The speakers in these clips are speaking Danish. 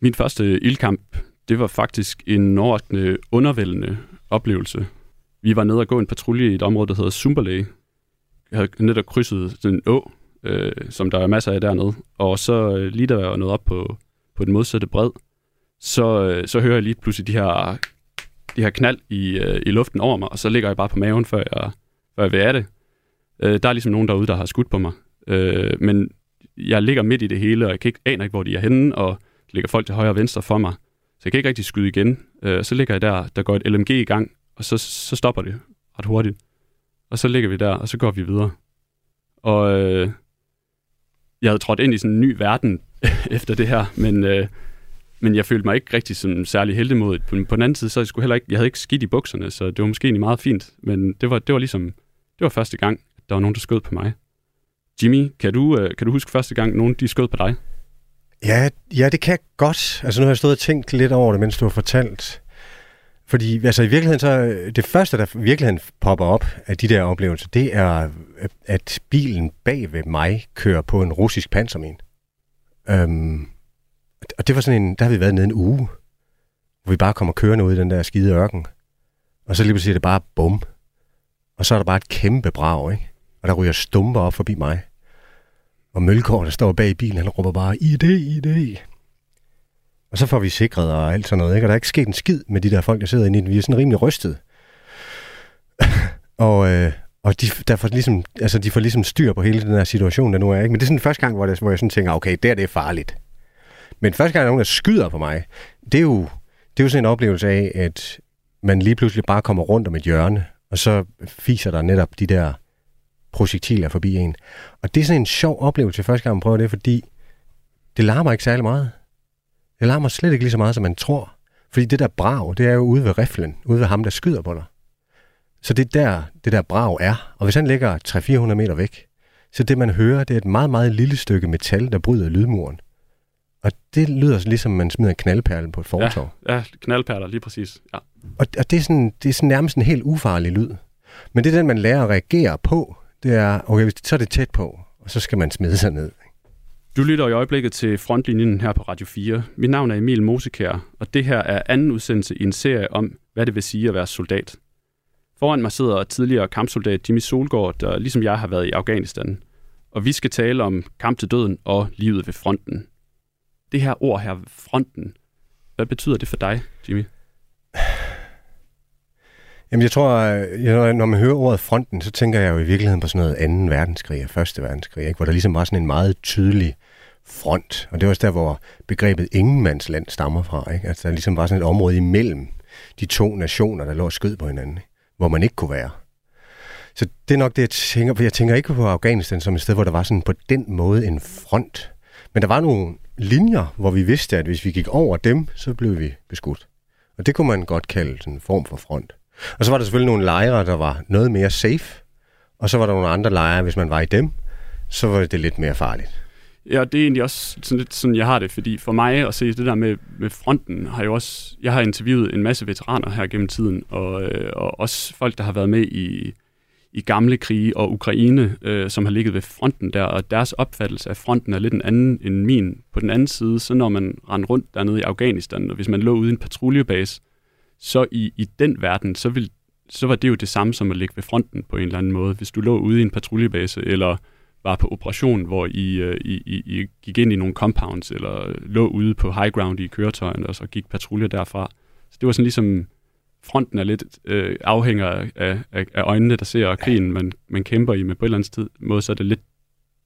Min første ildkamp, det var faktisk en overraskende undervældende oplevelse. Vi var nede og gå en patrulje i et område, der hedder Sumberlæge. Jeg havde netop krydset den å, øh, som der er masser af dernede. Og så øh, lige der jeg nåede op på, på den modsatte bred, så, øh, så hører jeg lige pludselig de her, de her knald i, øh, i luften over mig, og så ligger jeg bare på maven, før jeg, før jeg vil af det. Øh, der er ligesom nogen derude, der har skudt på mig. Øh, men jeg ligger midt i det hele, og jeg kan ikke, aner ikke, hvor de er henne, og ligger folk til højre og venstre for mig. Så jeg kan ikke rigtig skyde igen. Øh, så ligger jeg der, der går et LMG i gang, og så, så stopper det ret hurtigt. Og så ligger vi der, og så går vi videre. Og øh, jeg havde trådt ind i sådan en ny verden efter det her, men, øh, men jeg følte mig ikke rigtig som særlig heldemodig. På, på den anden side, så jeg, skulle heller ikke, jeg havde ikke skidt i bukserne, så det var måske egentlig meget fint. Men det var, det var ligesom, det var første gang, der var nogen, der skød på mig. Jimmy, kan du, øh, kan du huske første gang, nogen de skød på dig? Ja, ja, det kan jeg godt. Altså nu har jeg stået og tænkt lidt over det, mens du har fortalt. Fordi altså i virkeligheden så, øh, det første, der virkeligheden popper op af de der oplevelser, det er, øh, at bilen bag ved mig kører på en russisk pansermin. Øhm, og det var sådan en, der har vi været nede en uge, hvor vi bare kommer kørende ud i den der skide ørken. Og så lige pludselig er det bare bum. Og så er der bare et kæmpe brag, ikke? Og der ryger stumper op forbi mig. Og Mølgaard, der står bag i bilen, han råber bare, ID, ID. Og så får vi sikret og alt sådan noget, ikke? Og der er ikke sket en skid med de der folk, der sidder inde i den. Vi er sådan rimelig rystet. og, øh, og de, der får ligesom, altså, de får ligesom styr på hele den her situation, der nu er. Ikke? Men det er sådan første gang, hvor, det, hvor jeg sådan tænker, okay, der det er farligt. Men første gang, der er nogen, der skyder på mig, det er jo, det er jo sådan en oplevelse af, at man lige pludselig bare kommer rundt om et hjørne, og så fiser der netop de der projektiler forbi en. Og det er sådan en sjov oplevelse første gang, man prøver det, fordi det larmer ikke særlig meget. Det larmer slet ikke lige så meget, som man tror. Fordi det der brag, det er jo ude ved riflen, ude ved ham, der skyder på dig. Så det er der, det der brag er. Og hvis han ligger 300-400 meter væk, så det man hører, det er et meget, meget lille stykke metal, der bryder lydmuren. Og det lyder ligesom, man smider en knaldperle på et fortov. Ja, ja knaldperler, lige præcis. Ja. Og, og det, er sådan, det er sådan nærmest en helt ufarlig lyd. Men det er den, man lærer at reagere på. Det er, okay, så er det tæt på, og så skal man smide sig ned. Du lytter i øjeblikket til Frontlinjen her på Radio 4. Mit navn er Emil Mosekær, og det her er anden udsendelse i en serie om, hvad det vil sige at være soldat. Foran mig sidder tidligere kampsoldat Jimmy Solgaard, der ligesom jeg har været i Afghanistan. Og vi skal tale om kamp til døden og livet ved fronten. Det her ord her, fronten, hvad betyder det for dig, Jimmy? Jamen jeg tror, jeg, når man hører ordet fronten, så tænker jeg jo i virkeligheden på sådan noget 2. verdenskrig og 1. verdenskrig, ikke? hvor der ligesom var sådan en meget tydelig front. Og det var også der, hvor begrebet ingenmandsland stammer fra. Ikke? Altså der ligesom var sådan et område imellem de to nationer, der lå skød på hinanden, ikke? hvor man ikke kunne være. Så det er nok det, jeg tænker på. Jeg tænker ikke på Afghanistan som et sted, hvor der var sådan på den måde en front. Men der var nogle linjer, hvor vi vidste, at hvis vi gik over dem, så blev vi beskudt. Og det kunne man godt kalde sådan en form for front. Og så var der selvfølgelig nogle lejre, der var noget mere safe, og så var der nogle andre lejre, hvis man var i dem, så var det lidt mere farligt. Ja, det er egentlig også sådan lidt sådan, jeg har det, fordi for mig at se det der med, med fronten, har jeg også, jeg har interviewet en masse veteraner her gennem tiden, og, øh, og også folk, der har været med i, i gamle krige og Ukraine, øh, som har ligget ved fronten der, og deres opfattelse af fronten er lidt en anden end min. På den anden side, så når man rendte rundt dernede i Afghanistan, og hvis man lå ude i en patruljebase, så i, i den verden, så, vil, så var det jo det samme som at ligge ved fronten på en eller anden måde. Hvis du lå ude i en patruljebase, eller var på operation, hvor I, uh, I, I, I gik ind i nogle compounds, eller lå ude på high ground i køretøjen, og så gik patrulje derfra. Så det var sådan ligesom, fronten er lidt øh, afhænger af, af, af øjnene, der ser krigen, man, man kæmper i, men på et eller andet sted, måde, så er det lidt,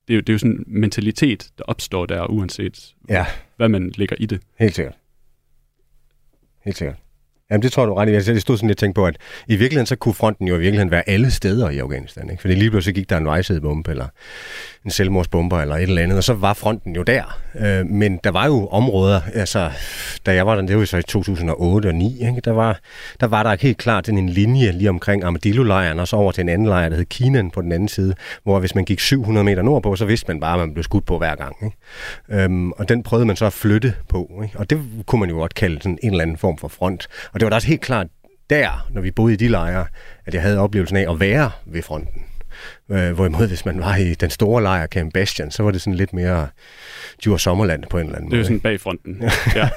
det er, jo, det er jo sådan en mentalitet, der opstår der, uanset ja. hvad man lægger i det. Helt sikkert. Helt sikkert. Jamen det tror du ret i. Jeg stod sådan lidt tænkte på, at i virkeligheden så kunne fronten jo i virkeligheden være alle steder i Afghanistan. Ikke? Fordi lige pludselig gik der en vejsidebombe, eller en selvmordsbomber, eller et eller andet, og så var fronten jo der. Øh, men der var jo områder, altså da jeg var der, det var så i 2008 og 2009, ikke? Der, var, der var der helt klart en linje lige omkring Armadillo-lejren, og så over til en anden lejr, der hed Kinan på den anden side, hvor hvis man gik 700 meter nordpå, så vidste man bare, at man blev skudt på hver gang. Ikke? Øhm, og den prøvede man så at flytte på, ikke? og det kunne man jo godt kalde sådan en eller anden form for front. Og det var da også helt klart der, når vi boede i de lejre, at jeg havde oplevelsen af at være ved fronten. Øh, hvorimod hvis man var i den store lejr, Camp Bastion, så var det sådan lidt mere Djur Sommerland på en eller anden Det er måde. jo sådan bagfronten. ja.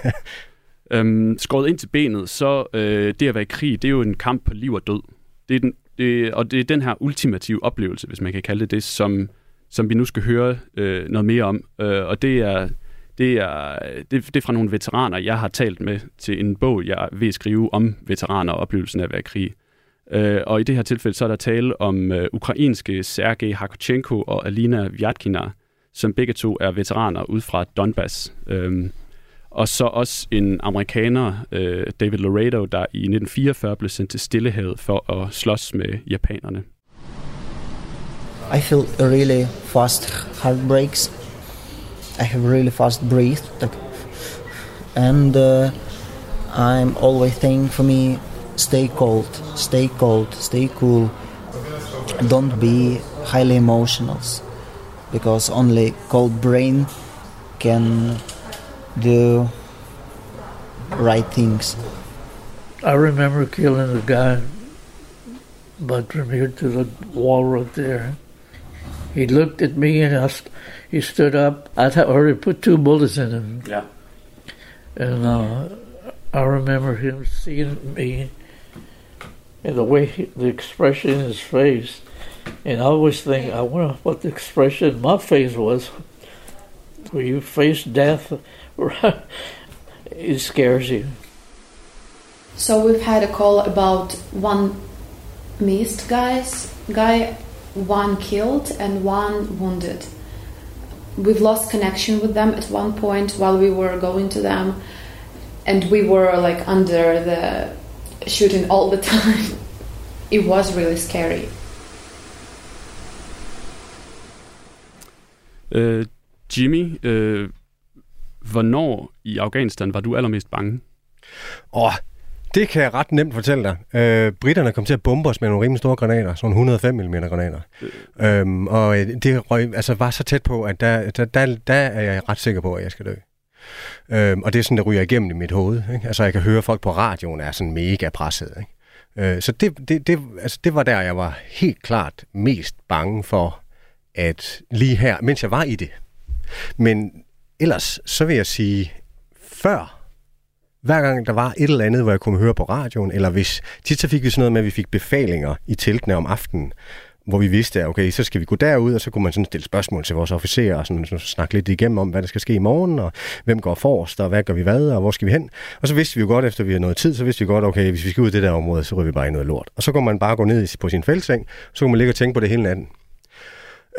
Øhm, skåret ind til benet, så øh, det at være i krig, det er jo en kamp på liv og død. Det er den, det, og det er den her ultimative oplevelse, hvis man kan kalde det det, som, som vi nu skal høre øh, noget mere om. Øh, og det er, det, er, det, det er fra nogle veteraner, jeg har talt med til en bog, jeg vil skrive om veteraner og oplevelsen af at være i krig. Øh, og i det her tilfælde, så er der tale om øh, ukrainske Sergej Hakochenko og Alina Vyatkina, som begge to er veteraner ud fra Donbass. Øh, og så også en amerikaner, øh, David Laredo, der i 1944 blev sendt til Stillehavet for at slås med japanerne. I feel really fast heartbreaks. I have really fast breath, and uh, I'm always thinking for me, stay cold, stay cold, stay cool. Don't be highly emotional, because only cold brain can do right things. I remember killing a guy but from here to the wall right there. He looked at me and I, st- he stood up. I'd already put two bullets in him. Ja. And uh, I remember him seeing me and the way, he, the expression in his face. And I always think, I wonder what the expression in my face was. Where you face death, it scares you. So we've had a call about one missed guys, guy, one killed and one wounded. We've lost connection with them at one point while we were going to them, and we were like under the shooting all the time. It was really scary. Øh, Jimmy, øh, hvornår i Afghanistan var du allermest bange? Åh, det kan jeg ret nemt fortælle dig. Øh, britterne kom til at bombe os med nogle rimelig store granater, sådan 105 mm granater. Øh. Øhm, og det røg, altså, var så tæt på, at der, der, der, der er jeg ret sikker på, at jeg skal dø. Øhm, og det er sådan, der ryger igennem i mit hoved. Ikke? Altså, jeg kan høre folk på radioen er sådan mega presset. Ikke? Øh, så det, det, det, altså, det var der, jeg var helt klart mest bange for, at lige her, mens jeg var i det. Men ellers, så vil jeg sige, før hver gang der var et eller andet, hvor jeg kunne høre på radioen, eller hvis, tit så fik vi sådan noget med, at vi fik befalinger i teltene om aftenen, hvor vi vidste, at okay, så skal vi gå derud, og så kunne man sådan stille spørgsmål til vores officerer, og sådan, sådan snakke lidt igennem om, hvad der skal ske i morgen, og hvem går forrest, og hvad gør vi hvad, og hvor skal vi hen. Og så vidste vi jo godt, efter vi havde noget tid, så vidste vi godt, okay, hvis vi skal ud i det der område, så ryger vi bare i noget lort. Og så kunne man bare gå ned på sin feltseng, så kunne man ligge og tænke på det hele natten.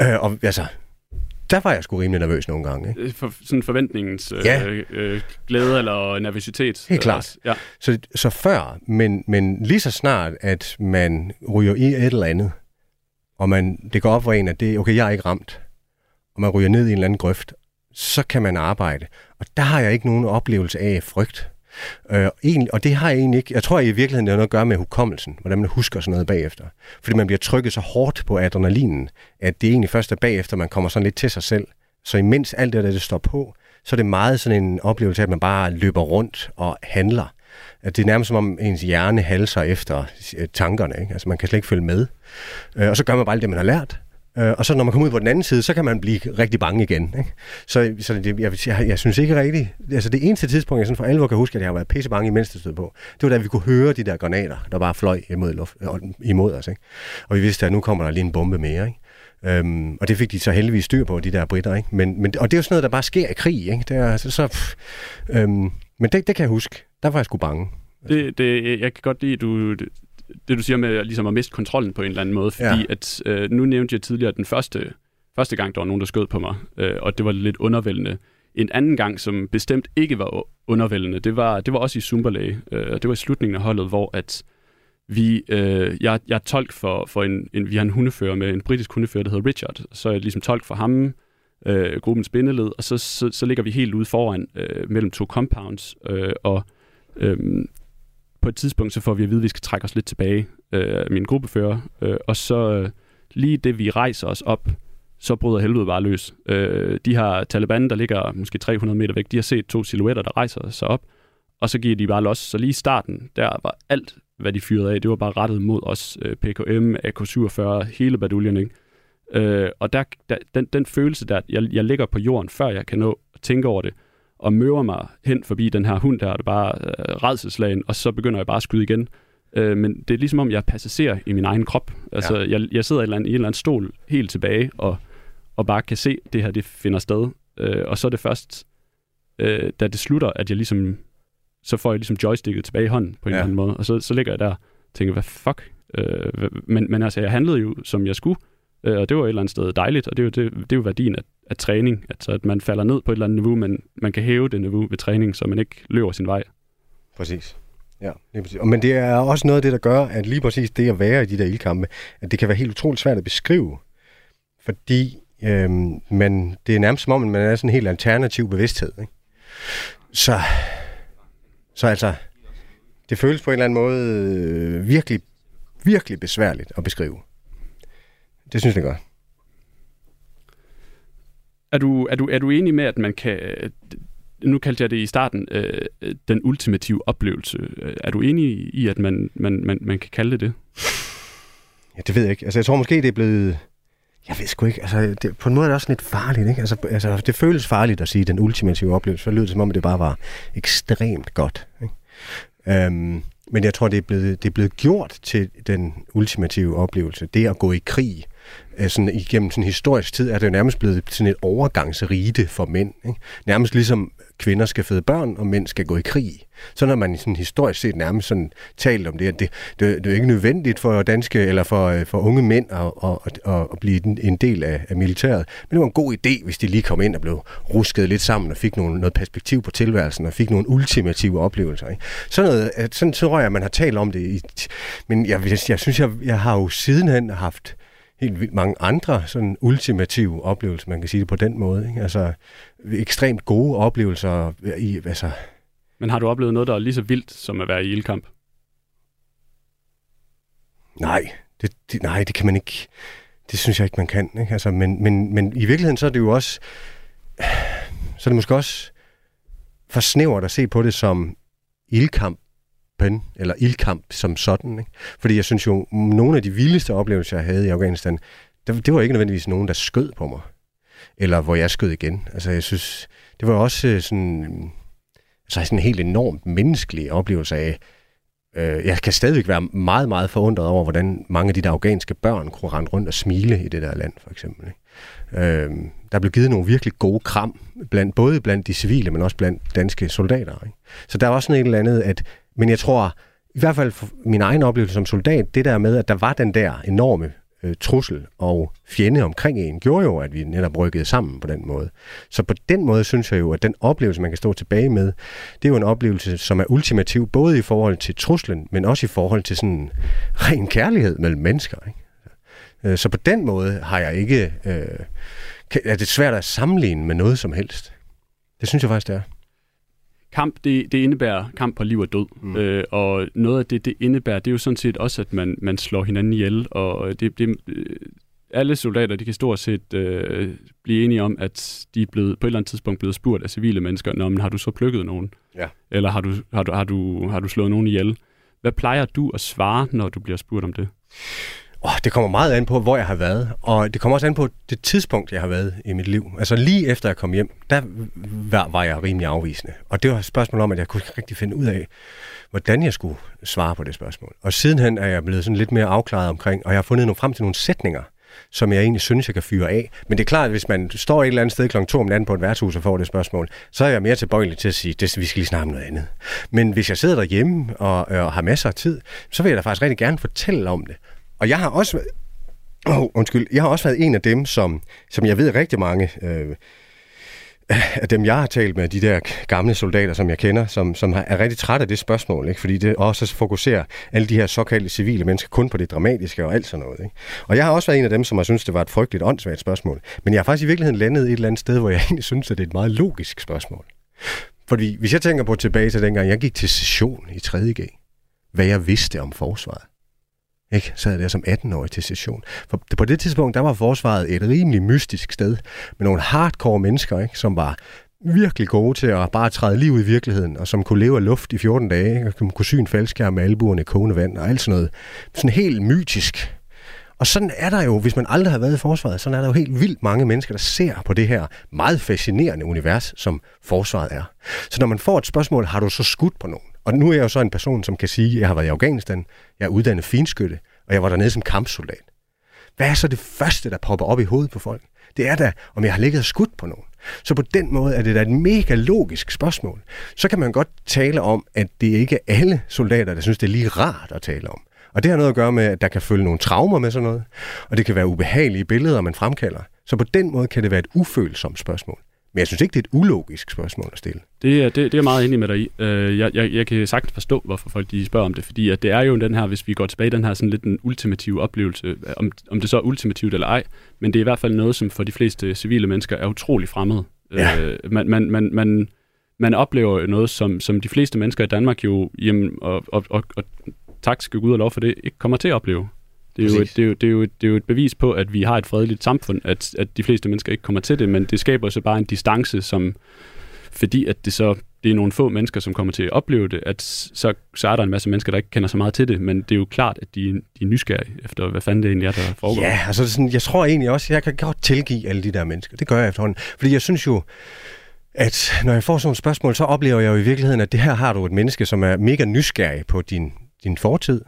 Øh, og altså, der var jeg sgu rimelig nervøs nogle gange. Ikke? Øh, For, sådan forventningens øh, Ja. øh, glæde eller nervøsitet? Helt klart. Også. Ja. Så, så før, men, men lige så snart, at man ryger i et eller andet, og man, det går op for en, at det, okay, jeg er ikke ramt, og man ryger ned i en eller anden grøft, så kan man arbejde. Og der har jeg ikke nogen oplevelse af frygt. Øh, egentlig, og det har jeg egentlig ikke. Jeg tror i virkeligheden, det har noget at gøre med hukommelsen, hvordan man husker sådan noget bagefter. Fordi man bliver trykket så hårdt på adrenalinen, at det egentlig først er bagefter, man kommer sådan lidt til sig selv. Så imens alt det der, det står på, så er det meget sådan en oplevelse af, at man bare løber rundt og handler. At det er nærmest som om ens hjerne halser efter eh, tankerne. Ikke? Altså man kan slet ikke følge med. Øh, og så gør man bare alt det, man har lært. Øh, og så når man kommer ud på den anden side, så kan man blive rigtig bange igen. Ikke? Så, så det, jeg, jeg, jeg synes ikke rigtigt... Altså det eneste tidspunkt, jeg sådan for alvor kan huske, at jeg har været pisse bange, imens det stod på, det var da vi kunne høre de der granater, der bare fløj imod, luft, imod os. Ikke? Og vi vidste, at nu kommer der lige en bombe mere. Ikke? Øhm, og det fik de så heldigvis styr på, de der britter. Ikke? Men, men, og det er jo sådan noget, der bare sker i krig. Ikke? Det er, så, så, pff, øhm, men det, det kan jeg huske. Der var jeg sgu bange. Det, det, jeg kan godt lide, du, det, det du siger med ligesom at miste kontrollen på en eller anden måde, fordi Ja. at, øh, nu nævnte jeg tidligere den første, første gang, der var nogen, der skød på mig, øh, og det var lidt undervældende. En anden gang, som bestemt ikke var undervældende, det var, det var også i Zumberley, øh, og det var i slutningen af holdet, hvor at vi, øh, jeg, jeg er tolk for, for en, en, vi har en hundefører med en britisk hundefører, der hedder Richard, så er jeg ligesom tolk for ham, øh, gruppens bindeled, og så, så, så ligger vi helt ude foran øh, mellem to compounds, øh, og Øhm, på et tidspunkt, så får vi at vide, at vi skal trække os lidt tilbage øh, min gruppefører, øh, og så øh, lige det, vi rejser os op, så bryder helvede bare løs. Øh, de har Taliban, der ligger måske 300 meter væk, de har set to silhuetter, der rejser sig op, og så giver de bare los. Så lige i starten, der var alt hvad de fyrede af, det var bare rettet mod os. Øh, PKM, AK-47, hele baduljen, ikke? Øh, og der, der, den, den følelse der, jeg, jeg ligger på jorden, før jeg kan nå at tænke over det, og møver mig hen forbi den her hund der, og det er bare øh, redselslagen, og så begynder jeg bare at skyde igen. Øh, men det er ligesom om, jeg er passager i min egen krop. Altså, ja. jeg, jeg sidder i en, eller anden, i en eller anden stol helt tilbage, og, og bare kan se, at det her det finder sted. Øh, og så er det først, øh, da det slutter, at jeg ligesom, så får jeg ligesom joysticket tilbage i hånden på en ja. eller anden måde, og så, så ligger jeg der og tænker, hvad fuck? Øh, men, men altså, jeg handlede jo, som jeg skulle, øh, og det var et eller andet sted dejligt, og det er jo, det, det er jo værdien af, af træning, altså at man falder ned på et eller andet niveau, men man kan hæve det niveau ved træning, så man ikke løber sin vej. Præcis. Ja, lige præcis. Men det er også noget af det, der gør, at lige præcis det at være i de der ildkampe, at det kan være helt utroligt svært at beskrive. Fordi øhm, man, det er nærmest som om, at man er sådan en helt alternativ bevidsthed. Ikke? Så, så altså, det føles på en eller anden måde øh, virkelig, virkelig besværligt at beskrive. Det synes jeg godt. Er du, er, du, er du enig med, at man kan... Nu kaldte jeg det i starten øh, den ultimative oplevelse. Er du enig i, at man, man, man, man kan kalde det det? Ja, det ved jeg ikke. Altså, jeg tror måske, det er blevet... Jeg ved sgu ikke. Altså, det, på en måde er det også lidt farligt, ikke? Altså, altså, det føles farligt at sige den ultimative oplevelse. Så lyder det som om, det bare var ekstremt godt. Ikke? Øhm, men jeg tror, det er, blevet, det er blevet gjort til den ultimative oplevelse. Det at gå i krig Øh, sådan igennem sådan historisk tid er det jo nærmest blevet sådan et overgangsrite for mænd. Ikke? Nærmest ligesom kvinder skal føde børn, og mænd skal gå i krig. Så når man sådan historisk set nærmest sådan talt om det, at det, det, det er ikke nødvendigt for danske eller for, øh, for unge mænd at, at, at, at blive en del af, af militæret. Men det var en god idé, hvis de lige kom ind og blev rusket lidt sammen og fik nogle, noget perspektiv på tilværelsen og fik nogle ultimative oplevelser. Ikke? Sådan, noget, sådan tror jeg, man har talt om det. I, men jeg, jeg, jeg synes, jeg, jeg har jo sidenhen haft helt vildt mange andre sådan ultimative oplevelser, man kan sige det på den måde. Ikke? Altså ekstremt gode oplevelser i, altså... Men har du oplevet noget, der er lige så vildt som at være i ildkamp? Nej, det, det, nej, det kan man ikke. Det synes jeg ikke, man kan. Ikke? Altså, men, men, men i virkeligheden, så er det jo også... Så er det måske også for snævert at se på det som ildkamp pen, eller ildkamp som sådan. Ikke? Fordi jeg synes jo, nogle af de vildeste oplevelser, jeg havde i Afghanistan, det, det var ikke nødvendigvis nogen, der skød på mig. Eller hvor jeg skød igen. Altså jeg synes, det var også øh, sådan, altså sådan en helt enormt menneskelig oplevelse af, øh, jeg kan stadigvæk være meget, meget forundret over, hvordan mange af de der afghanske børn kunne rende rundt og smile i det der land, for eksempel. Ikke? Øh, der blev givet nogle virkelig gode kram, blandt, både blandt de civile, men også blandt danske soldater. Ikke? Så der er også sådan et eller andet, at men jeg tror, i hvert fald for min egen oplevelse som soldat, det der med, at der var den der enorme øh, trussel og fjende omkring en, gjorde jo, at vi netop rykkede sammen på den måde. Så på den måde synes jeg jo, at den oplevelse, man kan stå tilbage med, det er jo en oplevelse, som er ultimativ, både i forhold til truslen, men også i forhold til sådan ren kærlighed mellem mennesker. Ikke? Øh, så på den måde har jeg ikke... Øh, er det svært at sammenligne med noget som helst. Det synes jeg faktisk, det er kamp, det, det indebærer kamp på liv og død. Mm. Øh, og noget af det, det indebærer, det er jo sådan set også, at man, man slår hinanden ihjel. Og det, det, øh, alle soldater, de kan stort set øh, blive enige om, at de er blevet, på et eller andet tidspunkt blevet spurgt af civile mennesker, Nå, men har du så plukket nogen? Ja. Eller har du, har, du, har, du, har du slået nogen ihjel? Hvad plejer du at svare, når du bliver spurgt om det? Oh, det kommer meget an på, hvor jeg har været, og det kommer også an på det tidspunkt, jeg har været i mit liv. Altså lige efter jeg kom hjem, der var, jeg rimelig afvisende. Og det var et spørgsmål om, at jeg kunne ikke rigtig finde ud af, hvordan jeg skulle svare på det spørgsmål. Og sidenhen er jeg blevet sådan lidt mere afklaret omkring, og jeg har fundet nogle frem til nogle sætninger, som jeg egentlig synes, jeg kan fyre af. Men det er klart, at hvis man står et eller andet sted kl. 2 om natten på et værtshus og får det spørgsmål, så er jeg mere tilbøjelig til at sige, at vi skal lige snakke om noget andet. Men hvis jeg sidder derhjemme og, og har masser af tid, så vil jeg da faktisk rigtig gerne fortælle om det. Og jeg har også oh, undskyld, jeg har også været en af dem, som, som jeg ved rigtig mange øh, af dem, jeg har talt med, de der gamle soldater, som jeg kender, som, som er rigtig træt af det spørgsmål, ikke? fordi det også fokuserer alle de her såkaldte civile mennesker kun på det dramatiske og alt sådan noget. Ikke? Og jeg har også været en af dem, som har syntes, det var et frygteligt åndssvagt spørgsmål. Men jeg har faktisk i virkeligheden landet et eller andet sted, hvor jeg egentlig synes, at det er et meget logisk spørgsmål. Fordi hvis jeg tænker på tilbage til dengang, jeg gik til session i 3.G, hvad jeg vidste om forsvaret, ikke? Så jeg der som 18-årig til session. For på det tidspunkt, der var forsvaret et rimelig mystisk sted, med nogle hardcore mennesker, ikke? som var virkelig gode til at bare træde liv i virkeligheden, og som kunne leve af luft i 14 dage, og som kunne sy en faldskærm med albuerne i kogende vand, og alt sådan noget. Sådan helt mytisk. Og sådan er der jo, hvis man aldrig har været i forsvaret, sådan er der jo helt vildt mange mennesker, der ser på det her meget fascinerende univers, som forsvaret er. Så når man får et spørgsmål, har du så skudt på nogen? Og nu er jeg jo så en person, som kan sige, at jeg har været i Afghanistan, jeg er uddannet finskytte, og jeg var dernede som kampsoldat. Hvad er så det første, der popper op i hovedet på folk? Det er da, om jeg har ligget og skudt på nogen. Så på den måde er det da et mega logisk spørgsmål. Så kan man godt tale om, at det ikke er alle soldater, der synes, det er lige rart at tale om. Og det har noget at gøre med, at der kan følge nogle traumer med sådan noget, og det kan være ubehagelige billeder, man fremkalder. Så på den måde kan det være et ufølsomt spørgsmål. Men jeg synes ikke, det er et ulogisk spørgsmål at stille. Det er, det, det er jeg meget enig med dig i. Øh, jeg, jeg, jeg kan sagtens forstå, hvorfor folk de spørger om det, fordi at det er jo den her, hvis vi går tilbage, den her sådan lidt en ultimative oplevelse, om, om det så er ultimativt eller ej, men det er i hvert fald noget, som for de fleste civile mennesker er utrolig fremmed. Ja. Øh, man, man, man, man, man oplever jo noget, som, som de fleste mennesker i Danmark jo, jamen, og, og, og, og tak skal Gud og lov for det, ikke kommer til at opleve. Det er, jo et, det, er jo, det, er jo et, det er jo et bevis på, at vi har et fredeligt samfund, at, at de fleste mennesker ikke kommer til det, men det skaber så bare en distance, som fordi at det så det er nogle få mennesker, som kommer til at opleve det, at så, så er der en masse mennesker, der ikke kender så meget til det, men det er jo klart, at de, de er nysgerrige efter, hvad fanden det egentlig er, der foregår. Ja, altså det sådan, jeg tror egentlig også, jeg kan godt tilgive alle de der mennesker. Det gør jeg efterhånden. Fordi jeg synes jo, at når jeg får sådan nogle spørgsmål, så oplever jeg jo i virkeligheden, at det her har du et menneske, som er mega nysgerrig på din, din fortid,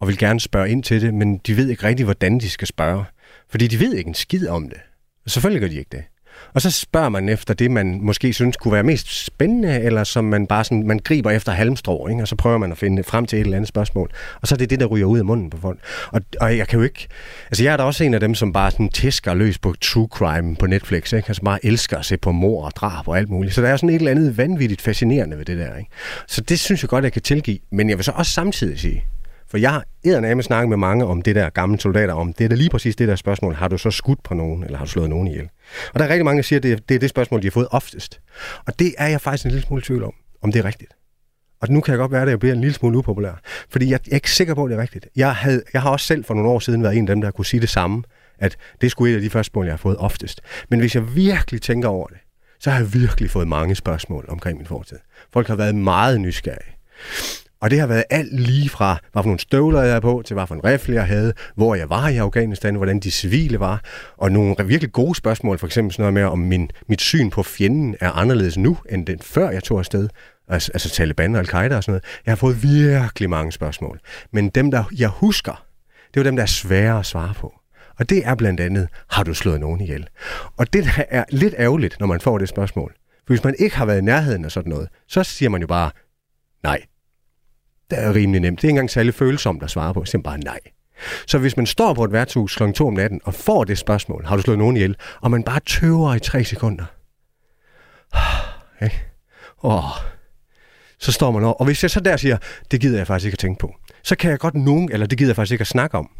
og vil gerne spørge ind til det, men de ved ikke rigtig, hvordan de skal spørge. Fordi de ved ikke en skid om det. Selvfølgelig gør de ikke det. Og så spørger man efter det, man måske synes kunne være mest spændende, eller som man bare sådan, man griber efter halmstrå, ikke? og så prøver man at finde frem til et eller andet spørgsmål. Og så er det det, der ryger ud af munden på folk. Og, og jeg kan jo ikke... Altså jeg er da også en af dem, som bare sådan tæsker løs på true crime på Netflix, ikke? Altså bare elsker at se på mor og drab og alt muligt. Så der er sådan et eller andet vanvittigt fascinerende ved det der, ikke? Så det synes jeg godt, jeg kan tilgive. Men jeg vil så også samtidig sige, for jeg har eddermame snakket med mange om det der gamle soldater, om det er lige præcis det der spørgsmål, har du så skudt på nogen, eller har du slået nogen ihjel? Og der er rigtig mange, der siger, at det, det er det spørgsmål, de har fået oftest. Og det er jeg faktisk en lille smule tvivl om, om det er rigtigt. Og nu kan jeg godt være, at jeg bliver en lille smule upopulær. Fordi jeg, jeg er ikke sikker på, at det er rigtigt. Jeg, havde, jeg har også selv for nogle år siden været en af dem, der kunne sige det samme, at det skulle et af de første spørgsmål, jeg har fået oftest. Men hvis jeg virkelig tænker over det, så har jeg virkelig fået mange spørgsmål omkring min fortid. Folk har været meget nysgerrige. Og det har været alt lige fra, hvad for nogle støvler jeg er på, til hvad for en rifle jeg havde, hvor jeg var i Afghanistan, hvordan de civile var, og nogle virkelig gode spørgsmål, for eksempel sådan noget med, om min, mit syn på fjenden er anderledes nu, end den før jeg tog afsted. Altså, altså Taliban og Al-Qaida og sådan noget. Jeg har fået virkelig mange spørgsmål. Men dem, der jeg husker, det er jo dem, der er svære at svare på. Og det er blandt andet, har du slået nogen ihjel? Og det der er lidt ærgerligt, når man får det spørgsmål. For hvis man ikke har været i nærheden af sådan noget, så siger man jo bare, nej. Det er rimelig nemt. Det er ikke engang særlig følsomt at svare på. Simpelthen bare nej. Så hvis man står på et værtshus kl. 2 om natten og får det spørgsmål, har du slået nogen ihjel, og man bare tøver i tre sekunder, okay. Åh. så står man over. Og hvis jeg så der siger, det gider jeg faktisk ikke at tænke på, så kan jeg godt nogen, eller det gider jeg faktisk ikke at snakke om,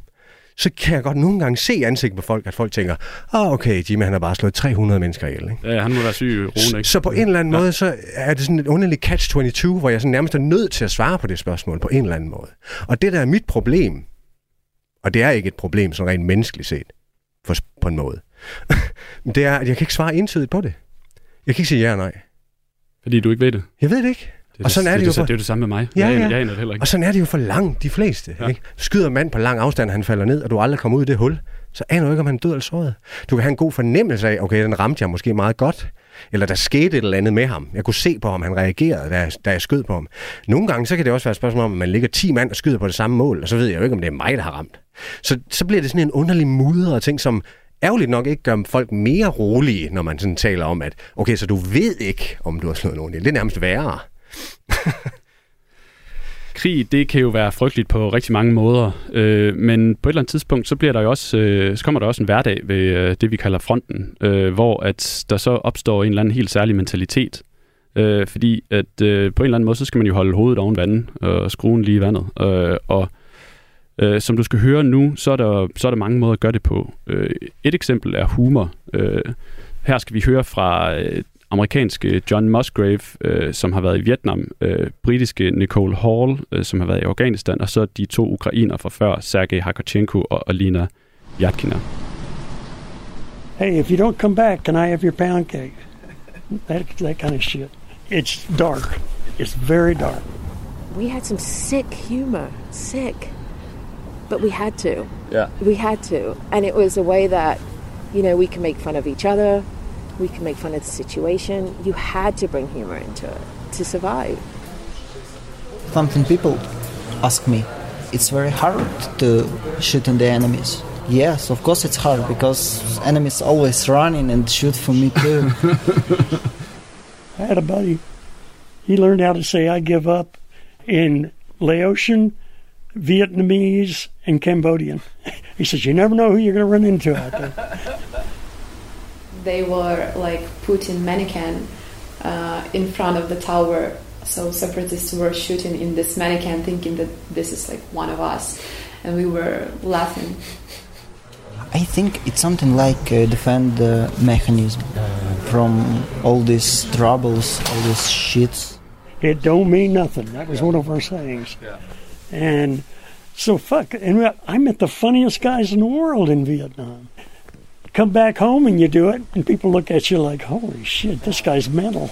så kan jeg godt nogle gange se ansigt på folk, at folk tænker, åh oh, okay, Jimmy han har bare slået 300 mennesker ihjel. Ikke? Ja, han må være syg i roen, ikke? Så på en eller anden Ja. måde, så er det sådan et underligt catch-22, hvor jeg sådan nærmest er nødt til at svare på det spørgsmål på en eller anden måde. Og det der er mit problem, og det er ikke et problem sådan rent menneskeligt set, for, på en måde, det er, at jeg kan ikke svare entydigt på det. Jeg kan ikke sige ja og nej. Fordi du ikke ved det. Jeg ved det ikke. Det Og sådan er det det, jo det, for- det er jo det samme med mig. Ja, jeg, ja. jeg aner det heller ikke. Og sådan er det jo for langt de fleste. Ja. Ikke? Skyder mand på lang afstand, han falder ned, og du aldrig kommer ud i det hul, så aner du ikke, om han er død eller såret. Du kan have en god fornemmelse af, okay, den ramte jeg måske meget godt, eller der skete et eller andet med ham. Jeg kunne se på ham, han reagerede, da jeg, da jeg skød på ham. Nogle gange, så kan det også være et spørgsmål om, at man ligger 10 mand og skyder på det samme mål, og så ved jeg jo ikke, om det er mig, der har ramt. Så, så bliver det sådan en underlig mudret ting, som ærgerligt nok ikke gør folk mere rolige, når man sådan taler om, at okay, så du ved ikke, om du har slået nogen ihjel. Det er nærmest værre. krig, det kan jo være frygteligt på rigtig mange måder, øh, men på et eller andet tidspunkt, så, bliver der jo også, øh, så kommer der også en hverdag ved øh, det, vi kalder fronten, øh, hvor at der så opstår en eller anden helt særlig mentalitet. Øh, fordi at øh, på en eller anden måde, så skal man jo holde hovedet oven vandet og skruen lige i vandet. Øh, og øh, som du skal høre nu, så er, der, så er der mange måder at gøre det på. Øh, et eksempel er humor. Øh, her skal vi høre fra øh, amerikanske John Musgrave, øh, som har været i Vietnam, øh, britiske Nicole Hall, øh, som har været i Afghanistan, og så de to ukrainer fra før, Sergej Hakochenko og Alina Yatkina. Hey, if you don't come back, can I have your pound cake? that that kind of shit. It's dark. It's very dark. We had some sick humor, sick, but we had to. Yeah. We had to, and it was a way that, you know, we can make fun of each other, we can make fun of the situation. You had to bring humor into it to survive. Something people ask me, it's very hard to shoot in the enemies. Yes, of course it's hard because enemies always running and shoot for me too. I had a buddy. He learned how to say "I give up" in Laotian, Vietnamese, and Cambodian. He says, "You never know who you're going to run into out there." They were like put in mannequin uh, in front of the tower. So separatists were shooting in this mannequin, thinking that this is like one of us, and we were laughing. I think it's something like a defend uh, mechanism from all these troubles, all these shits. It don't mean nothing. That was one of our sayings. And so fuck. And I met the funniest guys in the world in Vietnam. Come back home and you do it, and people look at you like, "Holy shit, this guy's mental."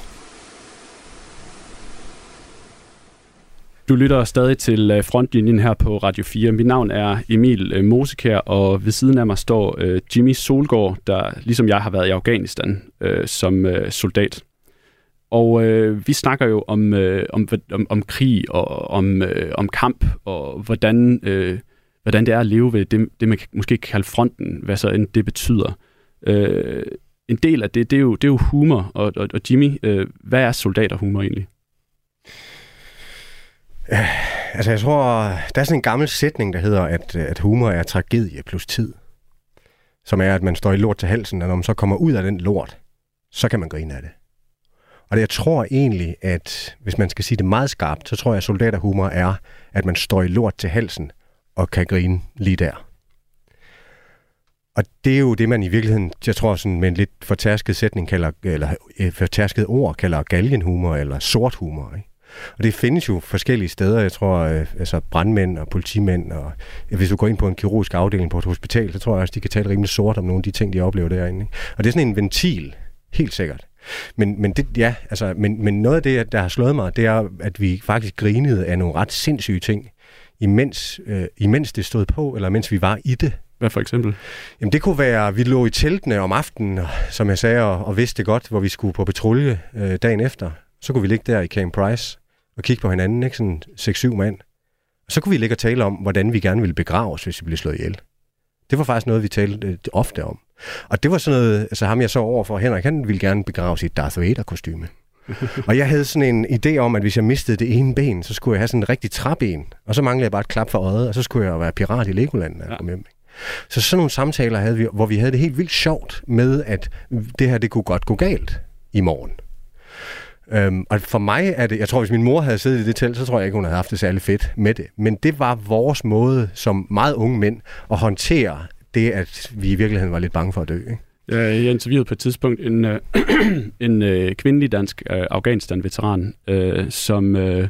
Du lytter stadig til øh, frontlinjen her på Radio 4. Mit navn er Emil øh, Mosekær, og ved siden af mig står øh, Jimmy Solgaard, der ligesom jeg har været i Afghanistan øh, som øh, soldat. Og øh, vi snakker jo om, øh, om, om, om krig og om, øh, om kamp, og hvordan, øh, hvordan det er at leve ved det, det, man måske kan kalde fronten, hvad så end det betyder. Øh, en del af det, det er jo, det er jo humor, og, og, og Jimmy, øh, hvad er soldaterhumor egentlig? Øh, altså, jeg tror, der er sådan en gammel sætning, der hedder, at, at humor er tragedie plus tid. Som er, at man står i lort til halsen, og når man så kommer ud af den lort, så kan man grine af det. Og det, jeg tror egentlig, at hvis man skal sige det meget skarpt, så tror jeg, at soldaterhumor er, at man står i lort til halsen og kan grine lige der. Og det er jo det, man i virkeligheden, jeg tror sådan med en lidt fortærsket sætning kalder, eller øh, fortærsket ord kalder galgenhumor eller sort humor. Ikke? Og det findes jo forskellige steder. Jeg tror, øh, altså brandmænd og politimænd, og øh, hvis du går ind på en kirurgisk afdeling på et hospital, så tror jeg også, de kan tale rimelig sort om nogle af de ting, de oplever derinde. Ikke? Og det er sådan en ventil, helt sikkert. Men, men, det, ja, altså, men, men noget af det, der har slået mig, det er, at vi faktisk grinede af nogle ret sindssyge ting, imens, øh, imens det stod på, eller mens vi var i det. Hvad for eksempel? Jamen det kunne være, at vi lå i teltene om aftenen, som jeg sagde, og, og vidste godt, hvor vi skulle på patrulje øh, dagen efter. Så kunne vi ligge der i Camp Price og kigge på hinanden, ikke? sådan 6-7 mand. Og så kunne vi ligge og tale om, hvordan vi gerne ville begraves, hvis vi blev slået ihjel. Det var faktisk noget, vi talte øh, ofte om. Og det var sådan noget, altså ham jeg så over for, Henrik, han ville gerne begraves i et Darth Vader-kostyme. og jeg havde sådan en idé om, at hvis jeg mistede det ene ben, så skulle jeg have sådan en rigtig træben. Og så manglede jeg bare et klap for øjet, og så skulle jeg være pirat i Legoland, når jeg kom hjem. Så sådan nogle samtaler havde vi, hvor vi havde det helt vildt sjovt med, at det her, det kunne godt gå galt i morgen. Øhm, og for mig er det, jeg tror, hvis min mor havde siddet i det telt, så tror jeg ikke, hun havde haft det særlig fedt med det. Men det var vores måde som meget unge mænd at håndtere det, at vi i virkeligheden var lidt bange for at dø. Ikke? Jeg interviewede på et tidspunkt en, øh, en øh, kvindelig dansk øh, Afghanistan-veteran, øh, som øh,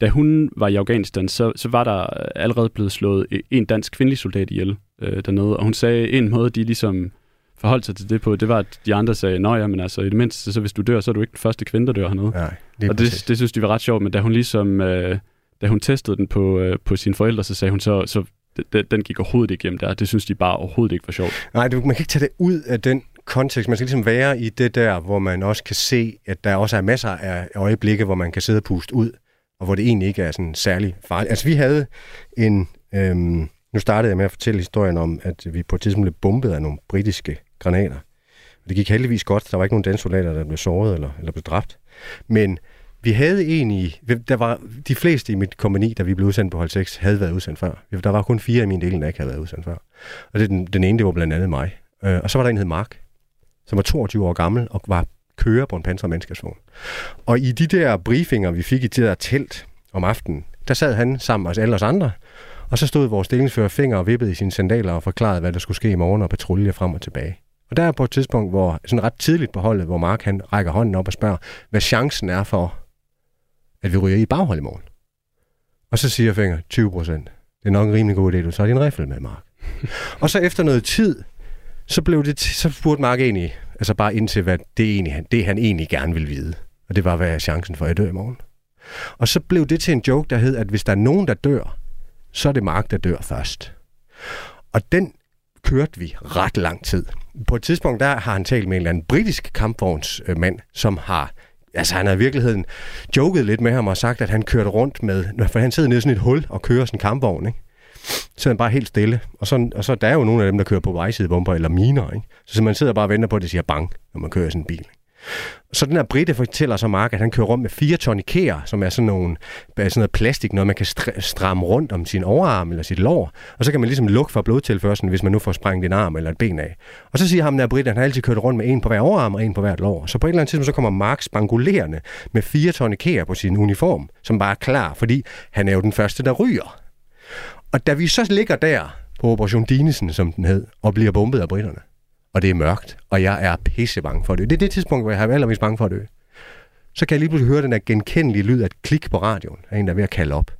da hun var i Afghanistan, så, så var der allerede blevet slået en dansk kvindelig soldat ihjel øh, dernede, og hun sagde, en måde, de ligesom forholdt sig til det på, det var, at de andre sagde, nå ja, men altså i det mindste, så hvis du dør, så er du ikke den første kvinde, der dør hernede. Nej, det og det, det synes de var ret sjovt, men da hun ligesom, øh, da hun testede den på, øh, på sine forældre, så sagde hun så, så den, den gik overhovedet ikke hjem der. Det synes de bare overhovedet ikke var sjovt. Nej, du, man kan ikke tage det ud af den kontekst. Man skal ligesom være i det der, hvor man også kan se, at der også er masser af øjeblikke, hvor man kan sidde og puste ud, og hvor det egentlig ikke er sådan særlig farligt. Altså vi havde en... Øhm, nu startede jeg med at fortælle historien om, at vi på et tidspunkt blev bombet af nogle britiske granater. Og det gik heldigvis godt. Der var ikke nogen danske soldater, der blev såret eller, eller blev dræbt. Men vi havde en i... Der var de fleste i mit kompani, da vi blev udsendt på hold 6, havde været udsendt før. Der var kun fire i min del, der ikke havde været udsendt før. Og det, den, den ene, det var blandt andet mig. Øh, og så var der en, der hed Mark, som var 22 år gammel og var kører på en pansret mandskabsvogn. Og i de der briefinger, vi fik i det der telt om aftenen, der sad han sammen med os alle os andre, og så stod vores stillingsfører finger og vippede i sine sandaler og forklarede, hvad der skulle ske i morgen og patrulje frem og tilbage. Og der er på et tidspunkt, hvor sådan ret tidligt på holdet, hvor Mark han rækker hånden op og spørger, hvad chancen er for, at vi ryger i baghold i morgen. Og så siger Finger, 20 procent. Det er nok en rimelig god idé, du tager din riffel med, Mark. og så efter noget tid, så, blev det, så spurgte Mark egentlig, Altså bare indtil, hvad det, egentlig, det han egentlig gerne vil vide. Og det var, hvad er chancen for, at jeg dør i morgen? Og så blev det til en joke, der hed, at hvis der er nogen, der dør, så er det Mark, der dør først. Og den kørte vi ret lang tid. På et tidspunkt, der har han talt med en eller anden britisk kampvognsmand, som har altså han havde i virkeligheden joket lidt med ham og sagt, at han kørte rundt med, for han sidder nede i sådan et hul og kører sådan en kampvogn, ikke? Så han bare helt stille. Og så, og så der er jo nogle af dem, der kører på vejsidebomber eller miner, ikke? Så man sidder bare og venter på, at det siger bang, når man kører sådan en bil. Ikke? Så den her Britte fortæller så Mark, at han kører rundt med fire ton Ikea, som er sådan, nogle, sådan noget plastik, noget man kan stramme rundt om sin overarm eller sit lår. Og så kan man ligesom lukke for blodtilførselen, hvis man nu får sprængt en arm eller et ben af. Og så siger ham der Britte, at han har altid kørt rundt med en på hver overarm og en på hvert lår. Så på et eller andet tidspunkt, så kommer Mark spangulerende med fire ton Ikea på sin uniform, som bare er klar, fordi han er jo den første, der ryger. Og da vi så ligger der på Operation Dinesen, som den hed, og bliver bombet af britterne, og det er mørkt, og jeg er pisse bange for det. Det er det tidspunkt, hvor jeg har allermest bange for at dø. Så kan jeg lige pludselig høre den der genkendelige lyd af et klik på radioen af en, der er ved at kalde op.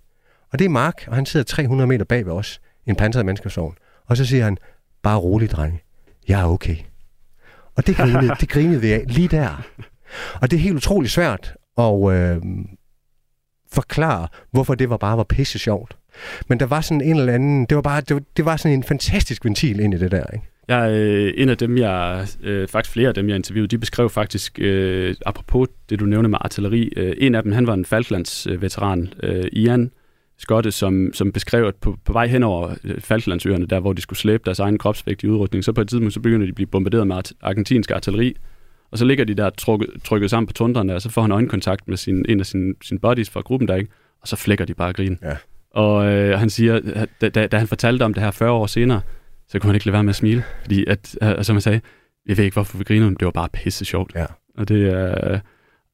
Og det er Mark, og han sidder 300 meter bag ved os, en pansret menneskesovn. Og så siger han, bare rolig, dreng. Jeg er okay. Og det grinede, det grinede vi af lige der. Og det er helt utroligt svært at øh, forklare, hvorfor det var bare var pisse sjovt. Men der var sådan en eller anden, det var bare, det var, det var sådan en fantastisk ventil ind i det der, ikke? Jeg, øh, en af dem, jeg, øh, faktisk flere af dem, jeg interviewede, de beskrev faktisk, øh, apropos det, du nævner med artilleri, øh, en af dem, han var en Falklands-veteran, øh, Ian Skotte, som, som beskrev, at på, på vej hen over øh, Falklandsøerne, der hvor de skulle slæbe deres egen kropsvægt i udrykning, så på et tidspunkt, så begynder de at blive bombarderet med argentinsk artilleri, og så ligger de der trukket, trykket sammen på tundrene, og så får han øjenkontakt med sin, en af sine, sine buddies fra gruppen der, ikke? og så flækker de bare grin. Ja. Og øh, han siger, da, da, da han fortalte om det her 40 år senere, så kunne han ikke lade være med at smile. Fordi, at, øh, som jeg sagde, jeg ved ikke, hvorfor vi griner, men det var bare pisse sjovt. Ja. Og, det, øh,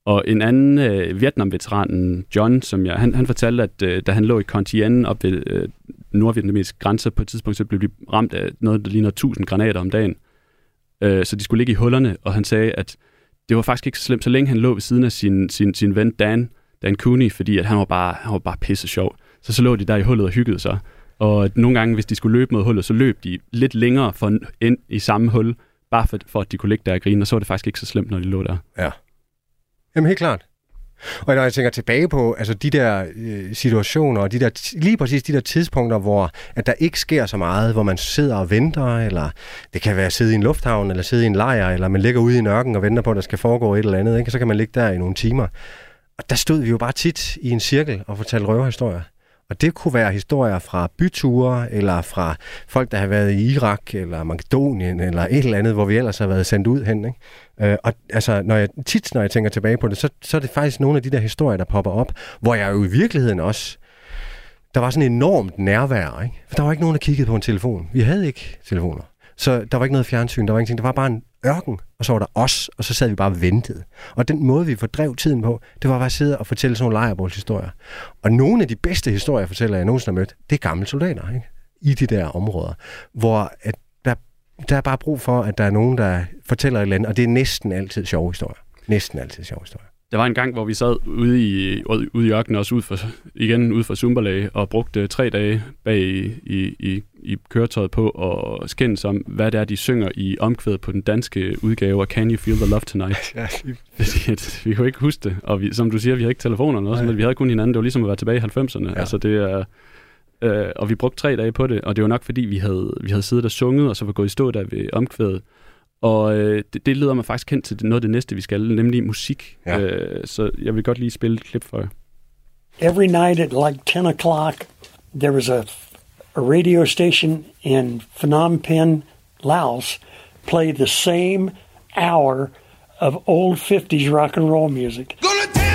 og en anden øh, Vietnam-veteranen, John, som jeg, han, han fortalte, at øh, da han lå i Contien op ved øh, nordvietnamesisk grænse, på et tidspunkt, så blev de ramt af noget, der ligner 1000 granater om dagen. Øh, så de skulle ligge i hullerne, og han sagde, at det var faktisk ikke så slemt, så længe han lå ved siden af sin, sin, sin ven Dan, Dan Cooney, fordi at han var bare, han var bare pisse sjov. Så så lå de der i hullet og hyggede sig. Og nogle gange, hvis de skulle løbe mod hullet, så løb de lidt længere for ind i samme hul, bare for, for at de kunne ligge der og grine, og så var det faktisk ikke så slemt, når de lå der. Ja. Jamen helt klart. Og når jeg tænker tilbage på altså de der øh, situationer, og de der, lige præcis de der tidspunkter, hvor at der ikke sker så meget, hvor man sidder og venter, eller det kan være at sidde i en lufthavn, eller sidde i en lejr, eller man ligger ude i nørken og venter på, at der skal foregå et eller andet, ikke? så kan man ligge der i nogle timer. Og der stod vi jo bare tit i en cirkel og fortalte røverhistorier. Og det kunne være historier fra byture, eller fra folk, der har været i Irak, eller Makedonien, eller et eller andet, hvor vi ellers har været sendt ud hen. Ikke? Øh, og altså, når jeg, tit når jeg tænker tilbage på det, så, så er det faktisk nogle af de der historier, der popper op, hvor jeg jo i virkeligheden også, der var sådan enormt nærvær. Ikke? For der var ikke nogen, der kiggede på en telefon. Vi havde ikke telefoner. Så der var ikke noget fjernsyn, der var ingenting. Der var bare en ørken, og så var der os, og så sad vi bare og ventede. Og den måde, vi fordrev tiden på, det var bare at sidde og fortælle sådan nogle lejrebålshistorier. Og nogle af de bedste historier, fortæller jeg nogensinde har mødt, det er gamle soldater, ikke? I de der områder, hvor at der, der er bare brug for, at der er nogen, der fortæller et eller andet, og det er næsten altid sjove historier. Næsten altid sjove historier. Der var en gang, hvor vi sad ude i, ude i ørkenen, også ud for, igen ude for Sumberlag, og brugte tre dage bag i, i, i, i køretøjet på at skændes om, hvad det er, de synger i omkvædet på den danske udgave af Can You Feel the Love Tonight? ja, Fordi at, vi kunne ikke huske det, og vi, som du siger, vi havde ikke telefoner eller noget, men vi havde kun hinanden. Det var ligesom at være tilbage i 90'erne. Ja. Altså, det er... Øh, og vi brugte tre dage på det, og det var nok fordi, vi havde, vi havde siddet og sunget, og så var gået i stå der ved omkvædet, og øh, det, det leder mig faktisk hen til noget af det næste, vi skal, nemlig musik. Ja. Øh, så jeg vil godt lige spille et klip for jer. Every night at like 10 o'clock, there was a, a radio station in Phnom Penh, Laos, play the same hour of old 50s rock and roll music. Gonna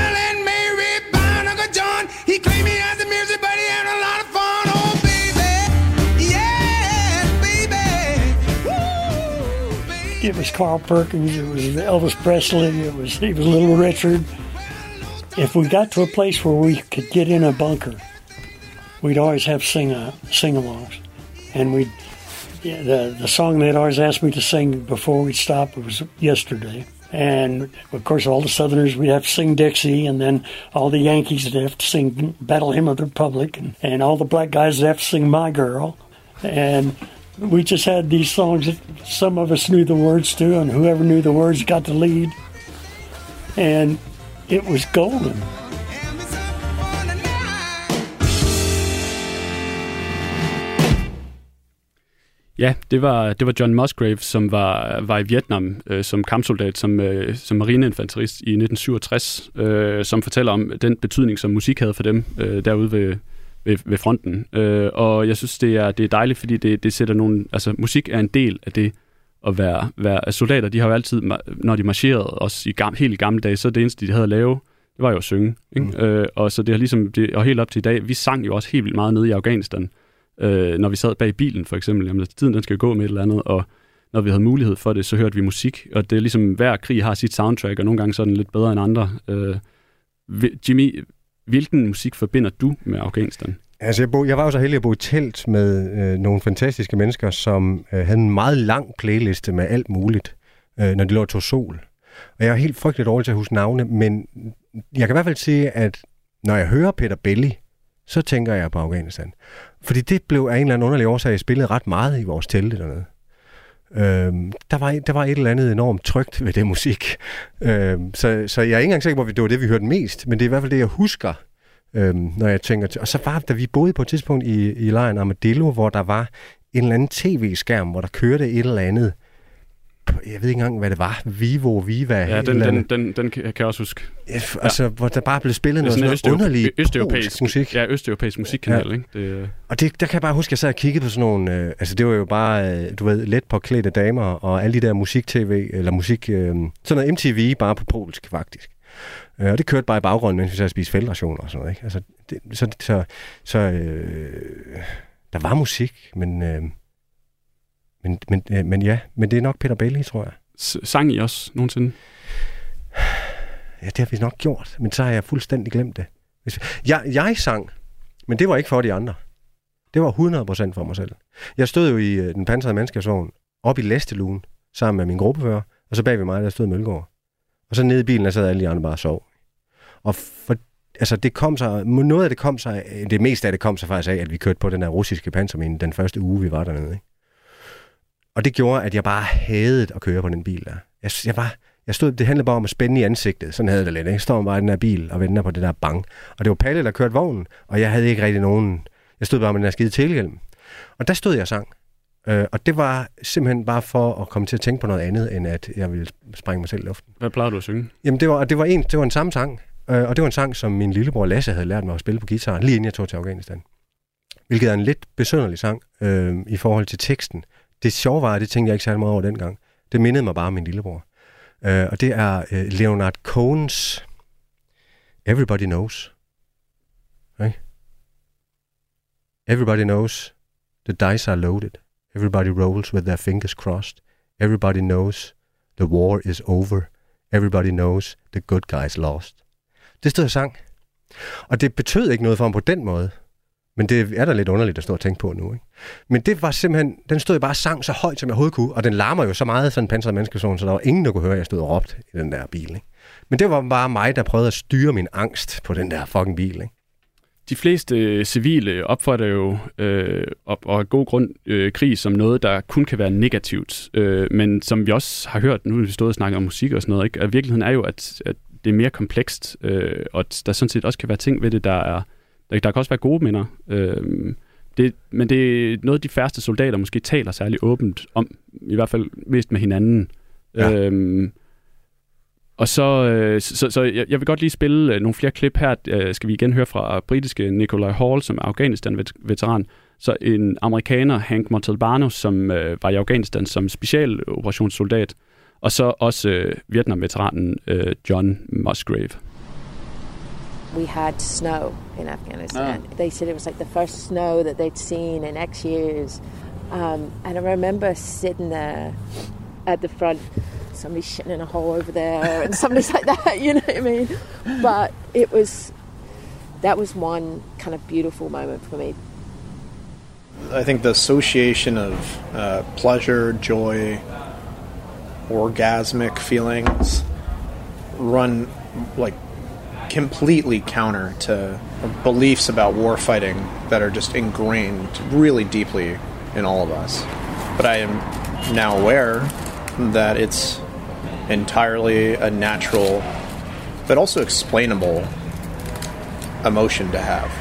It was Carl Perkins. It was Elvis Presley. It was it was Little Richard. If we got to a place where we could get in a bunker, we'd always have sing uh, sing-alongs, and we the the song they'd always ask me to sing before we'd stop was "Yesterday." And of course, all the Southerners we'd have to sing Dixie, and then all the Yankees would have to sing "Battle Hymn of the Republic," and, and all the black guys would have to sing "My Girl," and we just had these songs that some of us knew the words to, and whoever knew the words got the lead. And it was golden. Ja, det var, det var John Musgrave, som var, var i Vietnam øh, som kampsoldat, som, øh, som marineinfanterist i 1967, øh, som fortæller om den betydning, som musik havde for dem øh, derude ved, ved, ved fronten. Øh, og jeg synes, det er, det er dejligt, fordi det, det sætter nogle... Altså, musik er en del af det at være, være altså, soldater. De har jo altid, når de marcherede, også i gam, helt i gamle dage, så det eneste, de havde at lave, det var jo at synge. Ikke? Mm. Øh, og så det har ligesom, det, og helt op til i dag, vi sang jo også helt vildt meget nede i Afghanistan øh, når vi sad bag bilen for eksempel, jamen tiden den skal gå med et eller andet, og når vi havde mulighed for det, så hørte vi musik, og det er ligesom, hver krig har sit soundtrack, og nogle gange så er den lidt bedre end andre. Øh, Jimmy, hvilken musik forbinder du med Afghanistan? Altså, jeg, bo, jeg var jo så heldig at bo i telt med øh, nogle fantastiske mennesker, som øh, havde en meget lang playliste med alt muligt, øh, når de lå og tog sol. Og jeg er helt frygtelig dårlig til at huske navne, men jeg kan i hvert fald sige, at når jeg hører Peter Belli, så tænker jeg på Afghanistan. Fordi det blev af en eller anden underlig årsag spillet ret meget i vores telte dernede. Øhm, der, var, der var et eller andet enormt trygt ved det musik. Øhm, så, så jeg er ikke engang sikker på, at det var det, vi hørte mest, men det er i hvert fald det, jeg husker, øhm, når jeg tænker til. Og så var da vi boede på et tidspunkt i, i lejren Armadillo, hvor der var en eller anden tv-skærm, hvor der kørte et eller andet jeg ved ikke engang, hvad det var. Vivo, Viva. Ja, den, den, den, den kan jeg også huske. Ja, altså, ja. hvor der bare blev spillet noget sådan noget underlig østeuropæisk musik. Ja, østeuropæisk musikkanal, ja. ikke? Det, øh. og det, der kan jeg bare huske, at jeg sad og kiggede på sådan nogle, øh, altså det var jo bare, øh, du ved, let påklædte damer, og alle de der musik-tv, eller musik, øh, sådan noget MTV, bare på polsk, faktisk. Øh, og det kørte bare i baggrunden, mens vi sad og spiste feltrationer og sådan noget, ikke? Altså, det, så, så, så øh, der var musik, men... Øh, men, men, øh, men ja, men det er nok Peter Bailey, tror jeg. S- sang I også nogensinde? Ja, det har vi nok gjort, men så har jeg fuldstændig glemt det. Jeg, jeg sang, men det var ikke for de andre. Det var 100% for mig selv. Jeg stod jo i øh, den pansrede mandskabsvogn op i Læsteluen sammen med min gruppefører, og så bag ved mig, der stod Mølgaard. Og så nede i bilen, der sad alle de andre bare og sov. Og for, altså det kom sig, noget af det kom sig, det meste af det kom sig faktisk af, at vi kørte på den der russiske pansermine den første uge, vi var dernede. Ikke? Og det gjorde, at jeg bare havde at køre på den bil der. Jeg, jeg var, jeg stod, det handlede bare om at spænde i ansigtet. Sådan havde det lidt. Jeg står bare i den her bil og venter på det der bang. Og det var Palle, der kørte vognen, og jeg havde ikke rigtig nogen... Jeg stod bare med den der skide tilhjelm. Og der stod jeg og sang. Øh, og det var simpelthen bare for at komme til at tænke på noget andet, end at jeg ville sprænge mig selv i luften. Hvad plejede du at synge? Jamen, det var, det var, en, det var en samme sang. Øh, og det var en sang, som min lillebror Lasse havde lært mig at spille på guitar, lige inden jeg tog til Afghanistan. Hvilket er en lidt besønderlig sang øh, i forhold til teksten det sjove var, det tænkte jeg ikke særlig meget over dengang. Det mindede mig bare om min lillebror. Uh, og det er uh, Leonard Cohen's Everybody Knows. Okay? Everybody knows the dice are loaded. Everybody rolls with their fingers crossed. Everybody knows the war is over. Everybody knows the good guys lost. Det stod jeg sang. Og det betød ikke noget for ham på den måde. Men det er da lidt underligt at stå og tænke på nu. Ikke? Men det var simpelthen, den stod jeg bare sang så højt, som jeg overhovedet kunne, og den larmer jo så meget, sådan en pansret menneskeson, så der var ingen, der kunne høre, at jeg stod og råbte i den der bil. Ikke? Men det var bare mig, der prøvede at styre min angst på den der fucking bil. Ikke? De fleste øh, civile opfatter jo, øh, og, og af god grund, øh, krig som noget, der kun kan være negativt. Øh, men som vi også har hørt, nu har vi stået og snakket om musik og sådan noget, ikke? at virkeligheden er jo, at, at det er mere komplekst, øh, og at der sådan set også kan være ting ved det, der er der, der kan også være gode minder. Øh, det, men det er noget, de færreste soldater måske taler særlig åbent om, i hvert fald mest med hinanden. Ja. Øhm, og så, øh, så, så jeg, jeg vil godt lige spille øh, nogle flere klip her. Øh, skal vi igen høre fra britiske Nikolai Hall, som er Afghanistan-veteran. Så en amerikaner, Hank Montalbano, som øh, var i Afghanistan som specialoperationssoldat. Og så også øh, Vietnam-veteranen øh, John Musgrave. We had snow in Afghanistan. Oh. They said it was like the first snow that they'd seen in X years. Um, and I remember sitting there at the front, somebody shitting in a hole over there, and somebody's like that, you know what I mean? But it was, that was one kind of beautiful moment for me. I think the association of uh, pleasure, joy, orgasmic feelings run like completely counter to beliefs about war fighting that are just ingrained really deeply in all of us. but I am now aware that it's entirely a natural, but also explainable emotion to have.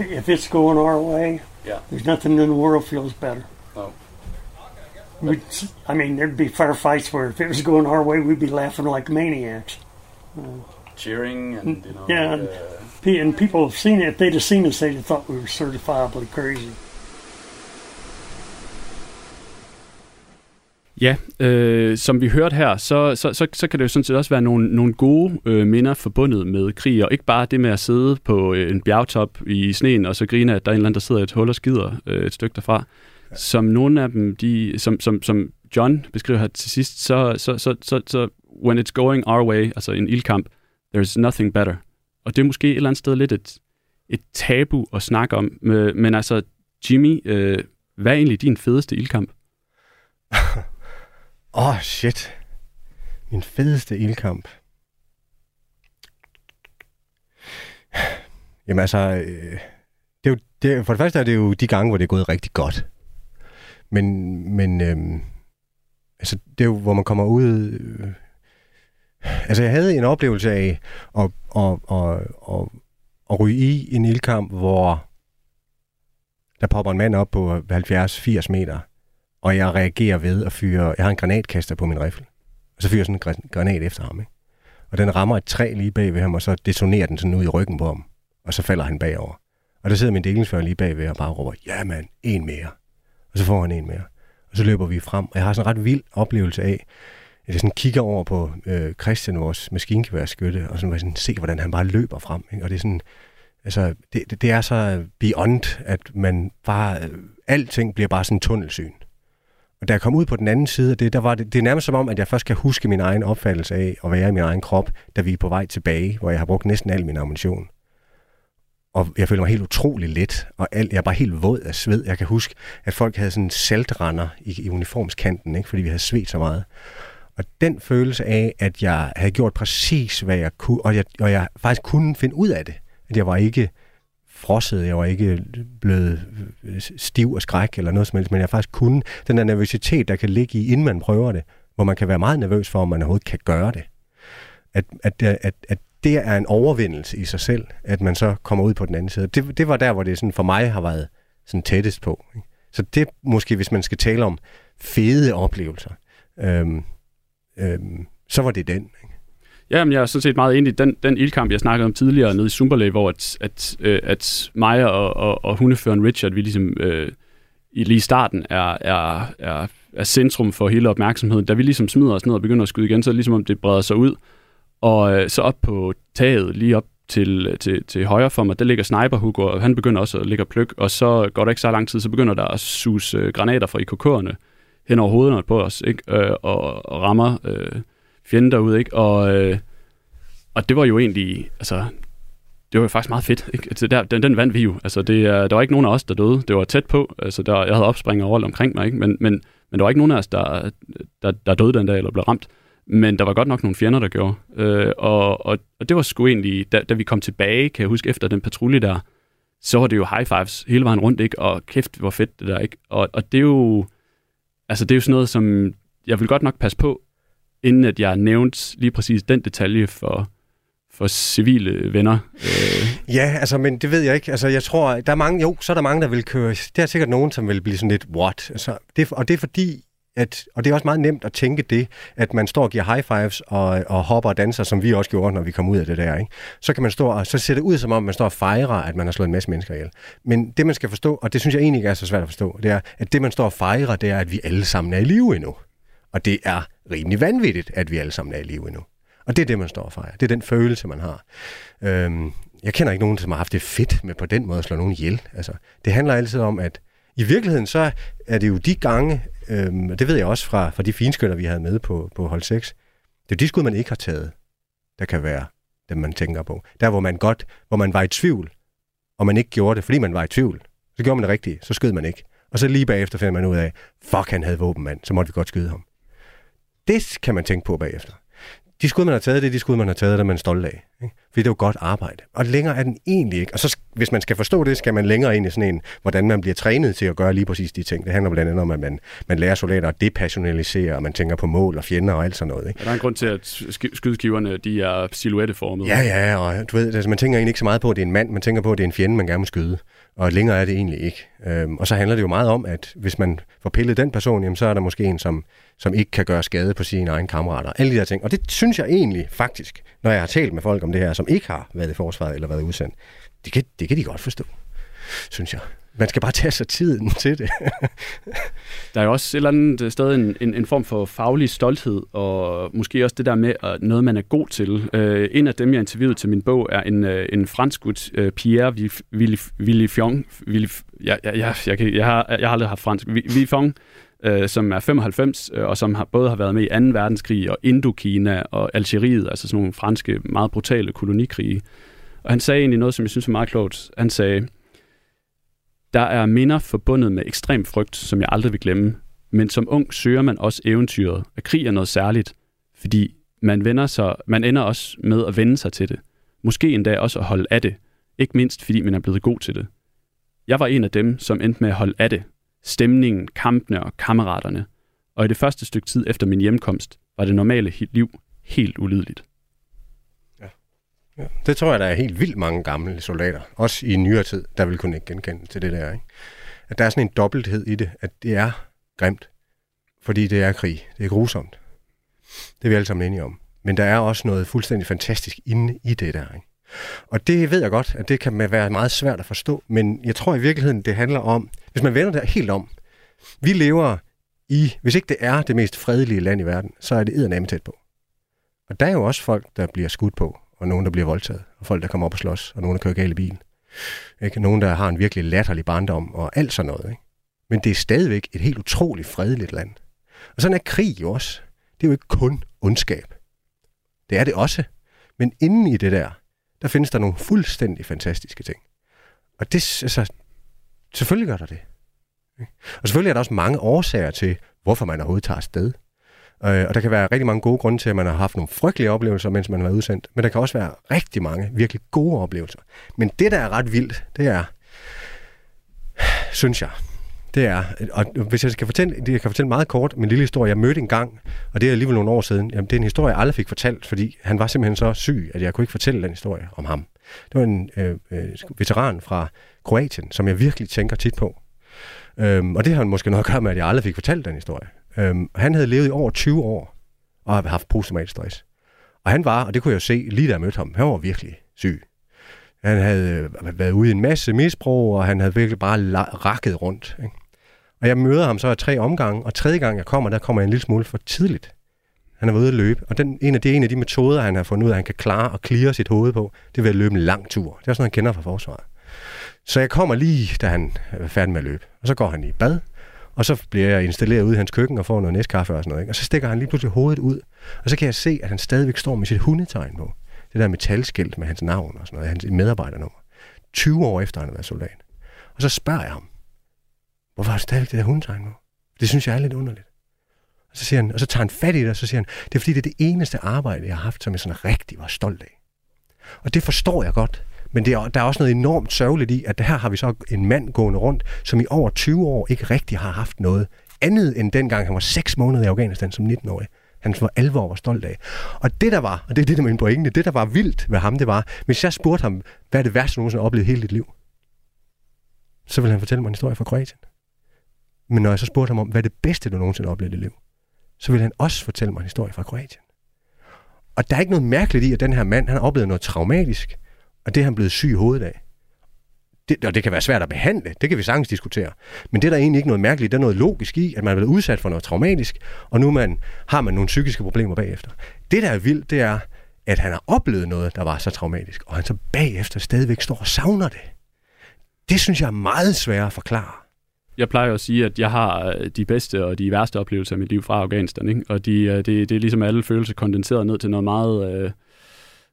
If, if it's going our way, Yeah. there's nothing in the world feels better. Oh. We'd, I mean, there'd be fair fights where if it was going our way, we'd be laughing like maniacs. Uh, Cheering and, you know... Yeah, and, pe- and people have seen it. If they'd have seen us, they'd have thought we were certifiably crazy. Ja, øh, som vi hørte her, så, så, så, så kan det jo sådan set også være nogle, nogle gode øh, minder forbundet med krig, og ikke bare det med at sidde på øh, en bjergtop i sneen, og så grine, at der er en eller anden, der sidder i et hul og skider øh, et stykke derfra. Ja. Som nogle af dem, de, som, som, som John beskriver her til sidst, så, så, så, så, så when it's going our way, altså en ildkamp, there's nothing better. Og det er måske et eller andet sted lidt et, et tabu at snakke om, men, men altså, Jimmy, øh, hvad er egentlig din fedeste ildkamp? Åh, oh, shit. Min fedeste ildkamp. Jamen altså, øh, det er jo, det, for det første er det jo de gange, hvor det er gået rigtig godt. Men, men øh, altså, det er jo, hvor man kommer ud... Øh, altså, jeg havde en oplevelse af at, at, at, at, at ryge i en ildkamp, hvor der popper en mand op på 70-80 meter, og jeg reagerer ved at fyre... Jeg har en granatkaster på min rifle. Og så fyrer jeg sådan en granat efter ham, ikke? Og den rammer et træ lige bag ved ham, og så detonerer den sådan ud i ryggen på ham. Og så falder han bagover. Og der sidder min delingsfører lige bagved og bare råber, ja mand, en mere. Og så får han en mere. Og så løber vi frem. Og jeg har sådan en ret vild oplevelse af, jeg sådan kigger over på øh, Christian, vores maskingeværskytte, og sådan, sådan se, hvordan han bare løber frem. Ikke? Og det er sådan, altså, det, det, det er så beyond, at man bare, øh, alting bliver bare sådan en tunnelsyn. Og da jeg kom ud på den anden side af det, der var det, det er nærmest som om, at jeg først kan huske min egen opfattelse af at være i min egen krop, da vi er på vej tilbage, hvor jeg har brugt næsten al min ammunition. Og jeg føler mig helt utrolig let, og alt, jeg er bare helt våd af sved. Jeg kan huske, at folk havde sådan saltrender i, i uniformskanten, ikke? fordi vi havde svedt så meget. Og den følelse af, at jeg havde gjort præcis, hvad jeg kunne, og jeg, og jeg faktisk kunne finde ud af det. At jeg var ikke frosset, jeg var ikke blevet øh, stiv og skræk eller noget som helst, men jeg faktisk kunne den der nervøsitet, der kan ligge i, inden man prøver det, hvor man kan være meget nervøs for, om man overhovedet kan gøre det. At, at, øh, at, at det er en overvindelse i sig selv, at man så kommer ud på den anden side. Det, det var der, hvor det sådan for mig har været sådan tættest på. Ikke? Så det måske, hvis man skal tale om fede oplevelser, øhm, øhm, så var det den. Ikke? Ja, jeg er sådan set meget enig i den, den ildkamp, jeg snakkede om tidligere nede i Sumberley, hvor at, at, øh, at mig og, og, og hundeføren Richard, vi ligesom øh, i lige starten er, er, er, er centrum for hele opmærksomheden. Da vi ligesom smider os ned og begynder at skyde igen, så er det ligesom om det breder sig ud. Og øh, så op på taget, lige op til, til, til højre for mig, der ligger Sniper Hugo, og han begynder også at ligge og pløk, og så går der ikke så lang tid, så begynder der at sus øh, granater fra IKK'erne hen over hovederne på os, ikke? Øh, og, og rammer øh, fjenden derude, ikke? Og, øh, og det var jo egentlig, altså, det var jo faktisk meget fedt, ikke? Altså, der, den, den vandt vi jo. Altså, det, der var ikke nogen af os, der døde. Det var tæt på. Altså, der, jeg havde opspringer rundt omkring mig, ikke? Men, men, men der var ikke nogen af os, der, der, der døde den dag, eller blev ramt. Men der var godt nok nogle fjender, der gjorde. Øh, og, og, og det var sgu egentlig, da, da vi kom tilbage, kan jeg huske, efter den patrulje der, så var det jo high fives hele vejen rundt, ikke? Og kæft, hvor fedt det der, ikke? Og, og det er jo, altså det er jo sådan noget, som jeg vil godt nok passe på, inden at jeg nævnte lige præcis den detalje for, for civile venner. Øh. Ja, altså, men det ved jeg ikke. Altså, jeg tror, der er mange, jo, så er der mange, der vil køre, der er sikkert nogen, som vil blive sådan lidt, what? Altså, det, og det er fordi, at, og det er også meget nemt at tænke det, at man står og giver high fives og, og hopper og danser, som vi også gjorde, når vi kom ud af det der. Ikke? Så kan man stå og så ser det ud, som om man står og fejrer, at man har slået en masse mennesker ihjel. Men det, man skal forstå, og det synes jeg egentlig ikke er så svært at forstå, det er, at det, man står og fejrer, det er, at vi alle sammen er i live endnu. Og det er rimelig vanvittigt, at vi alle sammen er i live endnu. Og det er det, man står og fejrer. Det er den følelse, man har. Øhm, jeg kender ikke nogen, som har haft det fedt med på den måde at slå nogen ihjel. Altså, det handler altid om, at i virkeligheden så er det jo de gange, øhm, det ved jeg også fra, fra de finskytter, vi havde med på, på hold 6, det er de skud, man ikke har taget, der kan være dem, man tænker på. Der, hvor man godt, hvor man var i tvivl, og man ikke gjorde det, fordi man var i tvivl. Så gjorde man det rigtigt, så skød man ikke. Og så lige bagefter finder man ud af, fuck, han havde våben, mand, så måtte vi godt skyde ham. Det kan man tænke på bagefter. De skud, man har taget, det er de skud, man har taget, der man er stolt af. Ikke? Fordi det er jo godt arbejde. Og længere er den egentlig ikke. Og så, hvis man skal forstå det, skal man længere ind i sådan en, hvordan man bliver trænet til at gøre lige præcis de ting. Det handler blandt andet om, at man, man lærer soldater at depersonalisere, og man tænker på mål og fjender og alt sådan noget. Ikke? Er der er en grund til, at skydeskiverne de er silhuetteformede. Ja, ja, og du ved, altså, man tænker egentlig ikke så meget på, at det er en mand, man tænker på, at det er en fjende, man gerne må skyde. Og længere er det egentlig ikke. Øhm, og så handler det jo meget om, at hvis man får pillet den person, jamen, så er der måske en, som, som ikke kan gøre skade på sine egne kammerater. Alle de der ting. Og det synes jeg egentlig faktisk, når jeg har talt med folk om det her, som ikke har været i forsvaret eller været udsendt, det kan, det kan de godt forstå, synes jeg. Man skal bare tage sig tiden til det. der er jo også et eller andet øh, sted en, en, en form for faglig stolthed, og måske også det der med at noget, man er god til. Uh, en af dem, jeg interviewede til min bog, er en, uh, en fransk gut, uh, Pierre Villefjong. Villef, jeg, jeg, jeg, jeg, jeg, har, jeg har aldrig haft fransk. Villefjong, uh, som er 95, uh, og som har, både har været med i 2. verdenskrig og Indokina og Algeriet, altså sådan nogle franske, meget brutale kolonikrige. Og han sagde egentlig noget, som jeg synes er meget klogt. Han sagde, der er minder forbundet med ekstrem frygt, som jeg aldrig vil glemme, men som ung søger man også eventyret, at krig er noget særligt, fordi man, vender sig, man ender også med at vende sig til det. Måske endda også at holde af det, ikke mindst fordi man er blevet god til det. Jeg var en af dem, som endte med at holde af det. Stemningen, kampene og kammeraterne. Og i det første stykke tid efter min hjemkomst var det normale liv helt ulideligt. Ja, det tror jeg, der er helt vildt mange gamle soldater, også i nyere tid, der vil kunne ikke genkende til det der. Ikke? At der er sådan en dobbelthed i det, at det er grimt, fordi det er krig. Det er grusomt. Det er vi alle sammen enige om. Men der er også noget fuldstændig fantastisk inde i det der. Ikke? Og det ved jeg godt, at det kan være meget svært at forstå, men jeg tror i virkeligheden, det handler om, hvis man vender det helt om, vi lever i, hvis ikke det er det mest fredelige land i verden, så er det eddernamme tæt på. Og der er jo også folk, der bliver skudt på, og nogen, der bliver voldtaget, og folk, der kommer op og slås, og nogen, der kører galt i bil. Ikke? Nogen, der har en virkelig latterlig barndom, og alt sådan noget. Ikke? Men det er stadigvæk et helt utroligt fredeligt land. Og sådan er krig jo også. Det er jo ikke kun ondskab. Det er det også. Men inden i det der, der findes der nogle fuldstændig fantastiske ting. Og det, altså, selvfølgelig gør der det. Og selvfølgelig er der også mange årsager til, hvorfor man overhovedet tager afsted. Øh, og der kan være rigtig mange gode grunde til, at man har haft nogle frygtelige oplevelser, mens man har været udsendt. Men der kan også være rigtig mange virkelig gode oplevelser. Men det, der er ret vildt, det er, synes jeg, det er, og hvis jeg skal fortælle, jeg kan fortælle meget kort, min lille historie, jeg mødte en gang, og det er alligevel nogle år siden, jamen det er en historie, jeg aldrig fik fortalt, fordi han var simpelthen så syg, at jeg kunne ikke fortælle den historie om ham. Det var en øh, øh, veteran fra Kroatien, som jeg virkelig tænker tit på. Øhm, og det har måske noget at gøre med, at jeg aldrig fik fortalt den historie. Øhm, han havde levet i over 20 år og havde haft posttraumatisk stress. Og han var, og det kunne jeg jo se lige da jeg mødte ham, han var virkelig syg. Han havde øh, været ude i en masse misbrug, og han havde virkelig bare rakket rundt. Ikke? Og jeg møder ham så af tre omgange, og tredje gang jeg kommer, der kommer jeg en lille smule for tidligt. Han er ude at løbe, og den, en af de, en af de metoder, han har fundet ud af, at han kan klare og klire sit hoved på, det er ved at løbe en lang tur. Det er sådan noget, han kender fra forsvaret. Så jeg kommer lige, da han er færdig med at løbe. Og så går han i bad, og så bliver jeg installeret ude i hans køkken og får noget næstkaffe og sådan noget. Ikke? Og så stikker han lige pludselig hovedet ud. Og så kan jeg se, at han stadigvæk står med sit hundetegn på. Det der metalskilt med hans navn og sådan noget, hans medarbejdernummer. 20 år efter han har været soldat. Og så spørger jeg ham, hvorfor har du stadigvæk det der hundetegn på? Det synes jeg er lidt underligt. Og så, siger han, og så tager han fat i det, og så siger han, det er fordi, det er det eneste arbejde, jeg har haft, som jeg sådan rigtig var stolt af. Og det forstår jeg godt. Men det er, der er også noget enormt sørgeligt i, at her har vi så en mand gående rundt, som i over 20 år ikke rigtig har haft noget andet end dengang han var 6 måneder i Afghanistan som 19-årig. Han var alvor var stolt af. Og det der var, og det er det der med min pointe, det der var vildt ved ham, det var, hvis jeg spurgte ham, hvad er det værste, du nogensinde har oplevet hele dit liv? Så ville han fortælle mig en historie fra Kroatien. Men når jeg så spurgte ham om, hvad er det bedste, du nogensinde har oplevet i dit liv? Så ville han også fortælle mig en historie fra Kroatien. Og der er ikke noget mærkeligt i, at den her mand, han har oplevet noget traumatisk. Og det er han blevet syg i hovedet af. Det, og det kan være svært at behandle, det kan vi sagtens diskutere. Men det er der egentlig ikke noget mærkeligt, der er noget logisk i, at man er blevet udsat for noget traumatisk, og nu man, har man nogle psykiske problemer bagefter. Det, der er vildt, det er, at han har oplevet noget, der var så traumatisk, og han så bagefter stadigvæk står og savner det. Det synes jeg er meget svært at forklare. Jeg plejer at sige, at jeg har øh, de bedste og de værste oplevelser af mit liv fra Afghanistan. Ikke? Og de, øh, det, det er ligesom alle følelser kondenseret ned til noget meget... Øh,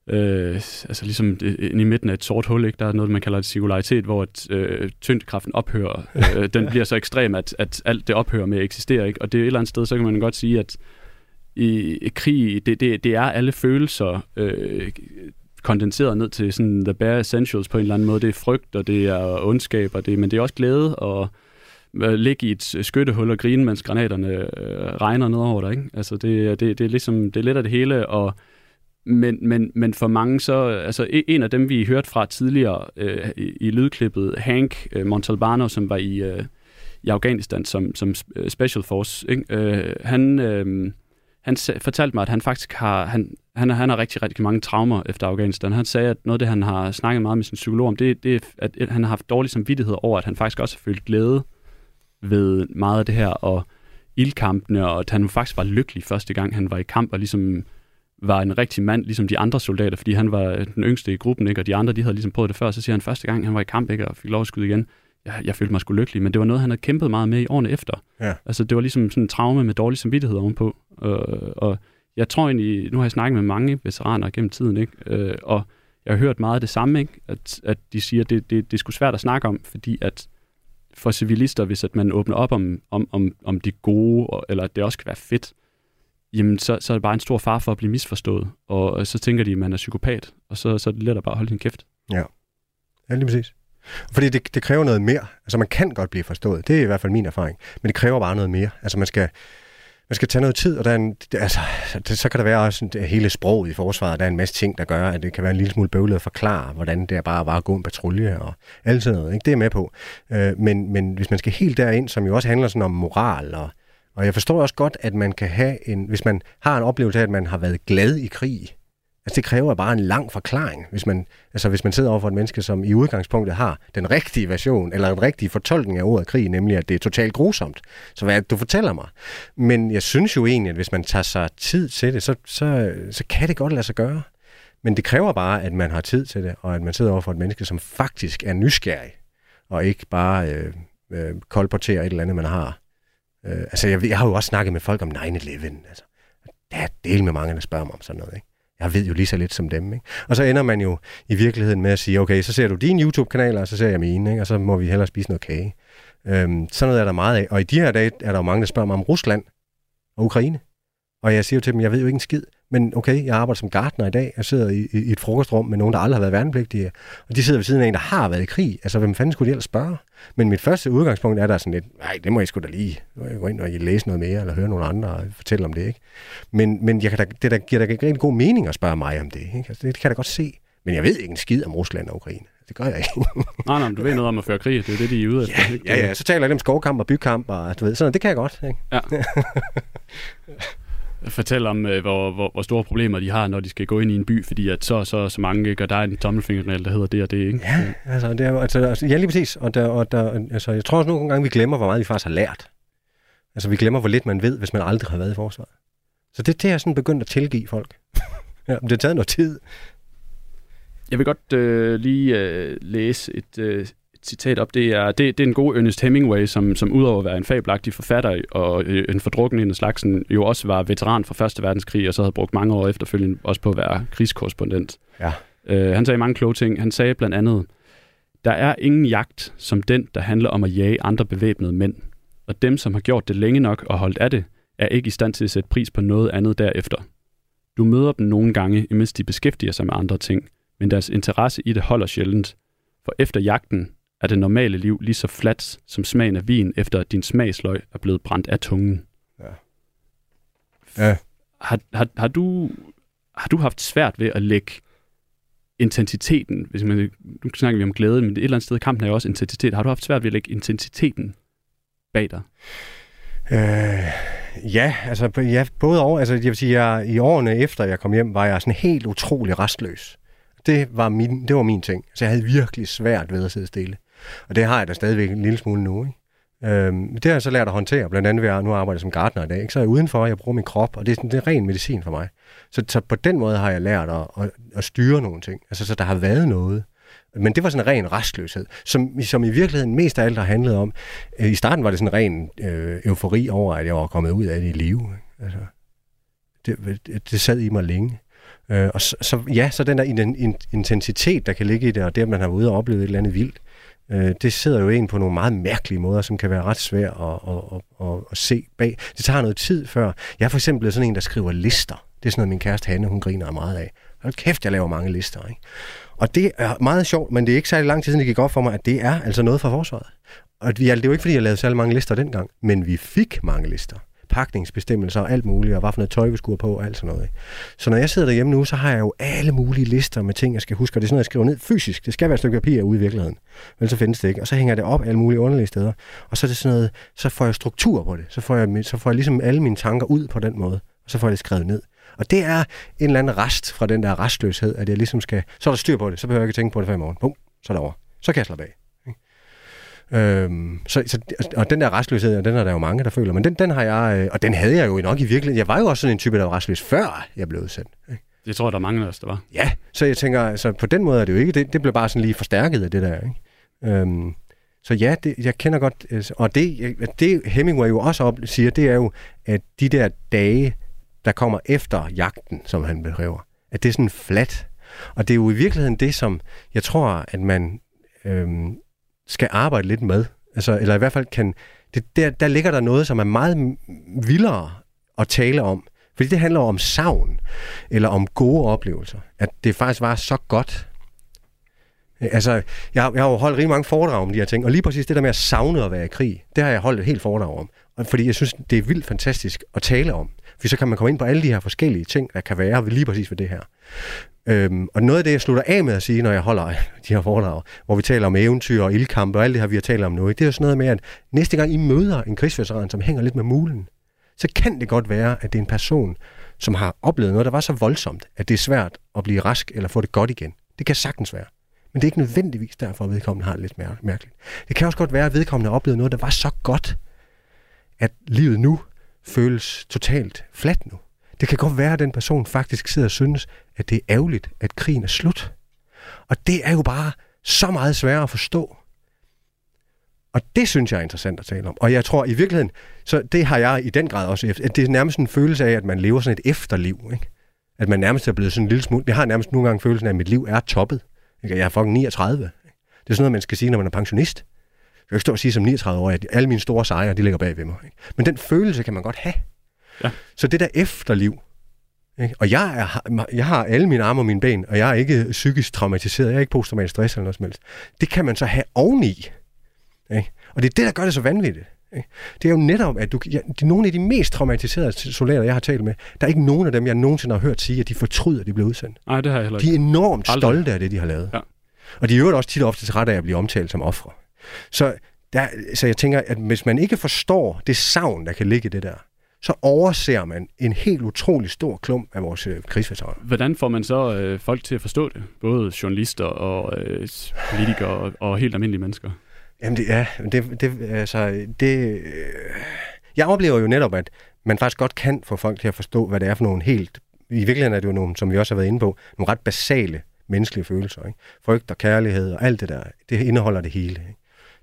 Øh, altså ligesom i midten af et sort hul, ikke? der er noget, man kalder et singularitet, hvor et, øh, tyngdekraften ophører. Øh, den bliver så ekstrem, at, at alt det ophører med at eksistere. Ikke? Og det er et eller andet sted, så kan man godt sige, at i, i krig, det, det, det er alle følelser øh, kondenseret ned til sådan the bare essentials på en eller anden måde. Det er frygt, og det er ondskab, og det, men det er også glæde, og øh, ligge i et skyttehul og grine, mens granaterne øh, regner ned over dig. Ikke? Altså det, det, det, er ligesom, det er lidt af det hele, og men, men, men for mange så, altså e, en af dem, vi hørte fra tidligere øh, i, i lydklippet, Hank øh, Montalbano, som var i, øh, i Afghanistan som, som øh, Special Force, ikke? Øh, han, øh, han fortalte mig, at han faktisk har, han, han, han har rigtig, rigtig mange traumer efter Afghanistan. Han sagde, at noget af det, han har snakket meget med sin psykolog om, det, det er, at han har haft dårlig samvittighed over, at han faktisk også har følt glæde ved meget af det her, og ildkampene, og at han faktisk var lykkelig første gang, han var i kamp, og ligesom var en rigtig mand, ligesom de andre soldater, fordi han var den yngste i gruppen, ikke? og de andre, de havde ligesom prøvet det før, så siger han, første gang, han var i kamp, ikke? og fik lov at skyde igen, jeg, jeg følte mig sgu lykkelig, men det var noget, han havde kæmpet meget med i årene efter. Ja. Altså, det var ligesom sådan en traume med dårlig samvittighed ovenpå, og, og jeg tror egentlig, nu har jeg snakket med mange veteraner gennem tiden, ikke? Øh, og jeg har hørt meget af det samme, ikke? At, at de siger, at det, det, det er sgu svært at snakke om, fordi at for civilister, hvis at man åbner op om, om, om, om det gode, eller at det også kan være fedt, jamen så, så er det bare en stor far for at blive misforstået. Og så tænker de, at man er psykopat, og så, så er det let at bare holde sin kæft. Ja, ja lige præcis. Fordi det, det kræver noget mere. Altså man kan godt blive forstået. Det er i hvert fald min erfaring. Men det kræver bare noget mere. Altså man skal, man skal tage noget tid, og der er en, altså, det, så kan der være også en, hele sproget i forsvaret. Der er en masse ting, der gør, at det kan være en lille smule bøvlet at forklare, hvordan det er bare var at gå en patrulje og alt sådan noget. Ikke? Det er med på. Øh, men, men hvis man skal helt derind, som jo også handler sådan om moral og og jeg forstår også godt, at man kan have en, hvis man har en oplevelse af, at man har været glad i krig, altså det kræver bare en lang forklaring, hvis man, altså hvis man sidder over for et menneske, som i udgangspunktet har den rigtige version, eller en rigtig fortolkning af ordet krig, nemlig at det er totalt grusomt. Så hvad det, du fortæller mig? Men jeg synes jo egentlig, at hvis man tager sig tid til det, så, så, så kan det godt lade sig gøre. Men det kræver bare, at man har tid til det, og at man sidder over for et menneske, som faktisk er nysgerrig, og ikke bare øh, øh, kolporterer et eller andet, man har Øh, altså, jeg, jeg har jo også snakket med folk om 9-11. Altså, der er del med mange, der spørger mig om sådan noget. Ikke? Jeg ved jo lige så lidt som dem. Ikke? Og så ender man jo i virkeligheden med at sige, okay, så ser du din YouTube-kanal, og så ser jeg mine, ikke? og så må vi hellere spise noget kage. Øhm, sådan noget er der meget af. Og i de her dage er der jo mange, der spørger mig om Rusland og Ukraine. Og jeg siger jo til dem, jeg ved jo ikke en skid. Men okay, jeg arbejder som gartner i dag. Jeg sidder i, i et frokostrum med nogen, der aldrig har været værnepligtige. Og de sidder ved siden af en, der har været i krig. Altså, hvem fanden skulle de ellers spørge? Men mit første udgangspunkt er der sådan lidt, nej, det må jeg sgu da lige gå ind og læse noget mere, eller høre nogle andre fortælle om det, ikke? Men, men jeg kan da, det der, giver da ikke rigtig god mening at spørge mig om det, ikke? Altså, det kan jeg da godt se. Men jeg ved ikke en skid om Rusland og Ukraine. Det gør jeg ikke. nej, nej, men du ved noget om at føre krig. Det er det, de er ude efter. Ja, ja, ja, så taler jeg lidt om skovkamp og bykamp, og du ved, sådan, det kan jeg godt. Ikke? Ja. fortælle om, øh, hvor, hvor, hvor store problemer de har, når de skal gå ind i en by, fordi at så så, så mange gør der en tommelfingerknald, der hedder det og det, ikke? Ja, altså, det er, altså, altså ja, lige præcis. Og, der, og der, altså, jeg tror også nogle gange, vi glemmer, hvor meget vi faktisk har lært. Altså, vi glemmer, hvor lidt man ved, hvis man aldrig har været i forsvaret. Så det, det er sådan begyndt at tilgive folk. ja, det har taget noget tid. Jeg vil godt øh, lige øh, læse et, øh, citat op, det er, det, det er en god Ernest Hemingway, som, som udover at være en fabelagtig forfatter og øh, en fordrukken en slags, jo også var veteran fra Første Verdenskrig, og så havde brugt mange år efterfølgende også på at være krigskorrespondent. Ja. Øh, han sagde mange kloge ting. Han sagde blandt andet, der er ingen jagt som den, der handler om at jage andre bevæbnede mænd. Og dem, som har gjort det længe nok og holdt af det, er ikke i stand til at sætte pris på noget andet derefter. Du møder dem nogle gange, imens de beskæftiger sig med andre ting, men deres interesse i det holder sjældent. For efter jagten er det normale liv lige så fladt som smagen af vin, efter at din smagsløg er blevet brændt af tungen. Ja. ja. Har, har, har, du, har du haft svært ved at lægge intensiteten, hvis man, nu snakker vi om glæde, men et eller andet sted i kampen er jo også intensitet. Har du haft svært ved at lægge intensiteten bag dig? Øh, ja, altså ja, både over. Altså, jeg vil sige, jeg, i årene efter jeg kom hjem, var jeg sådan helt utrolig restløs. Det var min, det var min ting. Så jeg havde virkelig svært ved at sidde stille. Og det har jeg da stadigvæk en lille smule nu. Ikke? Øhm, det har jeg så lært at håndtere, blandt andet ved at nu arbejder som gartner i dag. Ikke? Så er jeg udenfor, jeg bruger min krop, og det er, sådan, det er ren medicin for mig. Så, så på den måde har jeg lært at, at, at styre nogle ting. Altså, så der har været noget. Men det var sådan en ren restløshed, som, som i virkeligheden mest af alt har handlet om, øh, i starten var det sådan en ren øh, eufori over, at jeg var kommet ud af det i live. Altså, det, det, det sad i mig længe. Øh, og så, så, ja, så den der intensitet, der kan ligge i det, og det, at man har været ude og oplevet et eller andet vildt, øh, det sidder jo en på nogle meget mærkelige måder, som kan være ret svært at, at, at, at, at se bag. Det tager noget tid før. Jeg er for eksempel sådan en, der skriver lister. Det er sådan noget, min kæreste Hanne, hun griner meget af. Hold kæft, jeg laver mange lister, ikke? Og det er meget sjovt, men det er ikke særlig lang tid siden, det gik op for mig, at det er altså noget fra forsvaret. Og det er jo ikke, fordi jeg lavede særlig mange lister dengang, men vi fik mange lister pakningsbestemmelser og alt muligt, og hvad for noget tøj vi skulle på og alt sådan noget. Så når jeg sidder derhjemme nu, så har jeg jo alle mulige lister med ting, jeg skal huske, og det er sådan noget, jeg skriver ned fysisk. Det skal være et stykke papir ude i virkeligheden, men så findes det ikke. Og så hænger det op alle mulige underlige steder, og så er det sådan noget, så får jeg struktur på det. Så får jeg, så får jeg ligesom alle mine tanker ud på den måde, og så får jeg det skrevet ned. Og det er en eller anden rest fra den der restløshed, at jeg ligesom skal, så er der styr på det, så behøver jeg ikke tænke på det før i morgen. Bum, så er det over. Så kan jeg slappe af. Øhm, så, så, og den der restløshed, den er der jo mange, der føler, men den, den har jeg, øh, og den havde jeg jo nok i virkeligheden. Jeg var jo også sådan en type, der var restløs, før jeg blev udsendt. Ikke? Det tror jeg, der er mange af os, der var. Ja, så jeg tænker, altså, på den måde er det jo ikke, det, det blev bare sådan lige forstærket af det der. Ikke? Øhm, så ja, det, jeg kender godt, altså, og det, det Hemingway jo også op, siger, det er jo, at de der dage, der kommer efter jagten, som han beskriver, at det er sådan flat. Og det er jo i virkeligheden det, som jeg tror, at man øhm, skal arbejde lidt med. Altså, eller i hvert fald kan... Det, der, der ligger der noget, som er meget vildere at tale om. Fordi det handler om savn, eller om gode oplevelser. At det faktisk var så godt. Altså, jeg, jeg har jo holdt rigtig mange foredrag om de her ting, og lige præcis det der med at savne at være i krig, det har jeg holdt et helt foredrag om. Og fordi jeg synes, det er vildt fantastisk at tale om. For så kan man komme ind på alle de her forskellige ting, der kan være lige præcis ved det her. Øhm, og noget af det, jeg slutter af med at sige, når jeg holder de her foredrag, hvor vi taler om eventyr og ildkampe og alt det her, vi har talt om nu, det er jo sådan noget med, at næste gang I møder en krigsveteran, som hænger lidt med mulen, så kan det godt være, at det er en person, som har oplevet noget, der var så voldsomt, at det er svært at blive rask eller få det godt igen. Det kan sagtens være. Men det er ikke nødvendigvis derfor, at vedkommende har det lidt mærkeligt. Det kan også godt være, at vedkommende har oplevet noget, der var så godt, at livet nu føles totalt fladt nu. Det kan godt være, at den person faktisk sidder og synes, at det er ærgerligt, at krigen er slut. Og det er jo bare så meget sværere at forstå. Og det synes jeg er interessant at tale om. Og jeg tror i virkeligheden, så det har jeg i den grad også, at det er nærmest en følelse af, at man lever sådan et efterliv. Ikke? At man nærmest er blevet sådan en lille smule... Jeg har nærmest nogle gange følelsen af, at mit liv er toppet. Ikke? Jeg er fucking 39. Det er sådan noget, man skal sige, når man er pensionist. Jeg kan stå og sige som 39 år, at alle mine store sejre, de ligger bag ved mig. Ikke? Men den følelse kan man godt have. Ja. Så det der efterliv, ikke? og jeg, er, jeg har alle mine arme og mine ben, og jeg er ikke psykisk traumatiseret, jeg er ikke posttraumatisk stress eller noget som helst. Det kan man så have oveni. Ikke? Og det er det, der gør det så vanvittigt. Ikke? Det er jo netop, at du, det er nogle af de mest traumatiserede soldater, jeg har talt med. Der er ikke nogen af dem, jeg nogensinde har hørt sige, at de fortryder, at de blev udsendt. Nej, det har jeg heller ikke. De er enormt Aldrig. stolte af det, de har lavet. Ja. Og de er jo også tit og ofte til ret af at blive omtalt som ofre. Så, der, så jeg tænker, at hvis man ikke forstår det savn, der kan ligge i det der, så overser man en helt utrolig stor klump af vores øh, krigsveteraner. Hvordan får man så øh, folk til at forstå det? Både journalister og øh, politikere og, og helt almindelige mennesker? Jamen det, ja, det, det, altså, det, øh, jeg oplever jo netop, at man faktisk godt kan få folk til at forstå, hvad det er for nogle helt, i virkeligheden er det jo nogle, som vi også har været inde på, nogle ret basale menneskelige følelser. Ikke? Frygt og kærlighed og alt det der, det indeholder det hele. Ikke?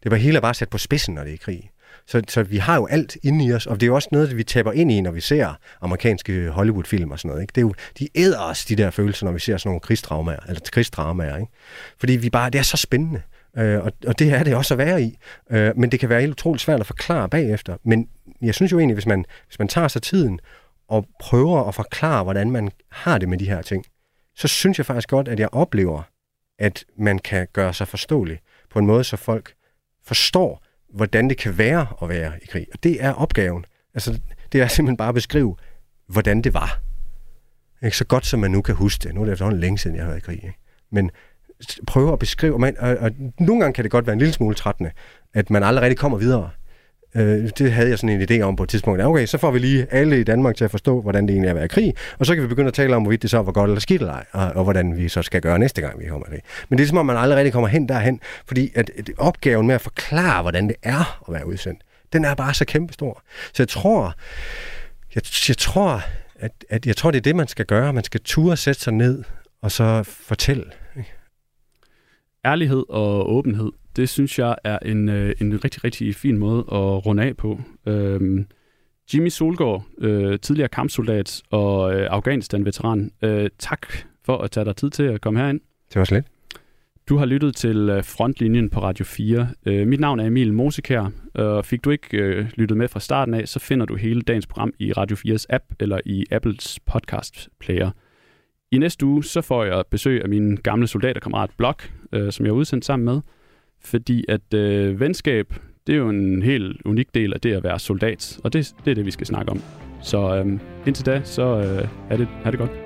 Det var hele bare sat på spidsen, når det er krig. Så, så vi har jo alt inde i os, og det er jo også noget, vi taber ind i, når vi ser amerikanske Hollywood-film og sådan noget. Ikke? Det er jo, de æder os, de der følelser, når vi ser sådan nogle krigsdramaer, eller krigsdramaer. Ikke? Fordi vi bare, det er så spændende. Øh, og, og det er det også at være i. Øh, men det kan være helt utroligt svært at forklare bagefter. Men jeg synes jo egentlig, hvis man, hvis man tager sig tiden og prøver at forklare, hvordan man har det med de her ting, så synes jeg faktisk godt, at jeg oplever, at man kan gøre sig forståelig på en måde, så folk forstår, hvordan det kan være at være i krig. Og det er opgaven. Altså, det er simpelthen bare at beskrive, hvordan det var. Ikke så godt, som man nu kan huske det. Nu er det efterhånden længe siden, jeg har været i krig. Ikke? Men prøve at beskrive, man, og, og nogle gange kan det godt være en lille smule trættende, at man aldrig rigtig kommer videre. Øh, det havde jeg sådan en idé om på et tidspunkt. Okay, så får vi lige alle i Danmark til at forstå, hvordan det egentlig er at være i krig, og så kan vi begynde at tale om, hvorvidt det så var godt eller skidt eller ej, og, og hvordan vi så skal gøre næste gang, vi kommer det. Men det er som om, man aldrig rigtig kommer hen derhen, fordi at, at opgaven med at forklare, hvordan det er at være udsendt, den er bare så kæmpestor. Så jeg tror, jeg, jeg tror, at, at jeg tror, det er det, man skal gøre. Man skal ture sætte sig ned, og så fortælle. Ærlighed og åbenhed det synes jeg er en, øh, en rigtig, rigtig fin måde at runde af på. Øhm, Jimmy Solgaard, øh, tidligere kampsoldat og øh, Afghanistan-veteran, øh, tak for at tage dig tid til at komme herind. Det var slet. Du har lyttet til øh, Frontlinjen på Radio 4. Øh, mit navn er Emil Mosikær, og fik du ikke øh, lyttet med fra starten af, så finder du hele dagens program i Radio 4's app eller i Apples podcast player. I næste uge, så får jeg besøg af min gamle soldaterkammerat Blok, øh, som jeg er udsendt sammen med. Fordi at øh, venskab, det er jo en helt unik del af det at være soldat. Og det, det er det, vi skal snakke om. Så øh, indtil da, så øh, er, det, er det godt.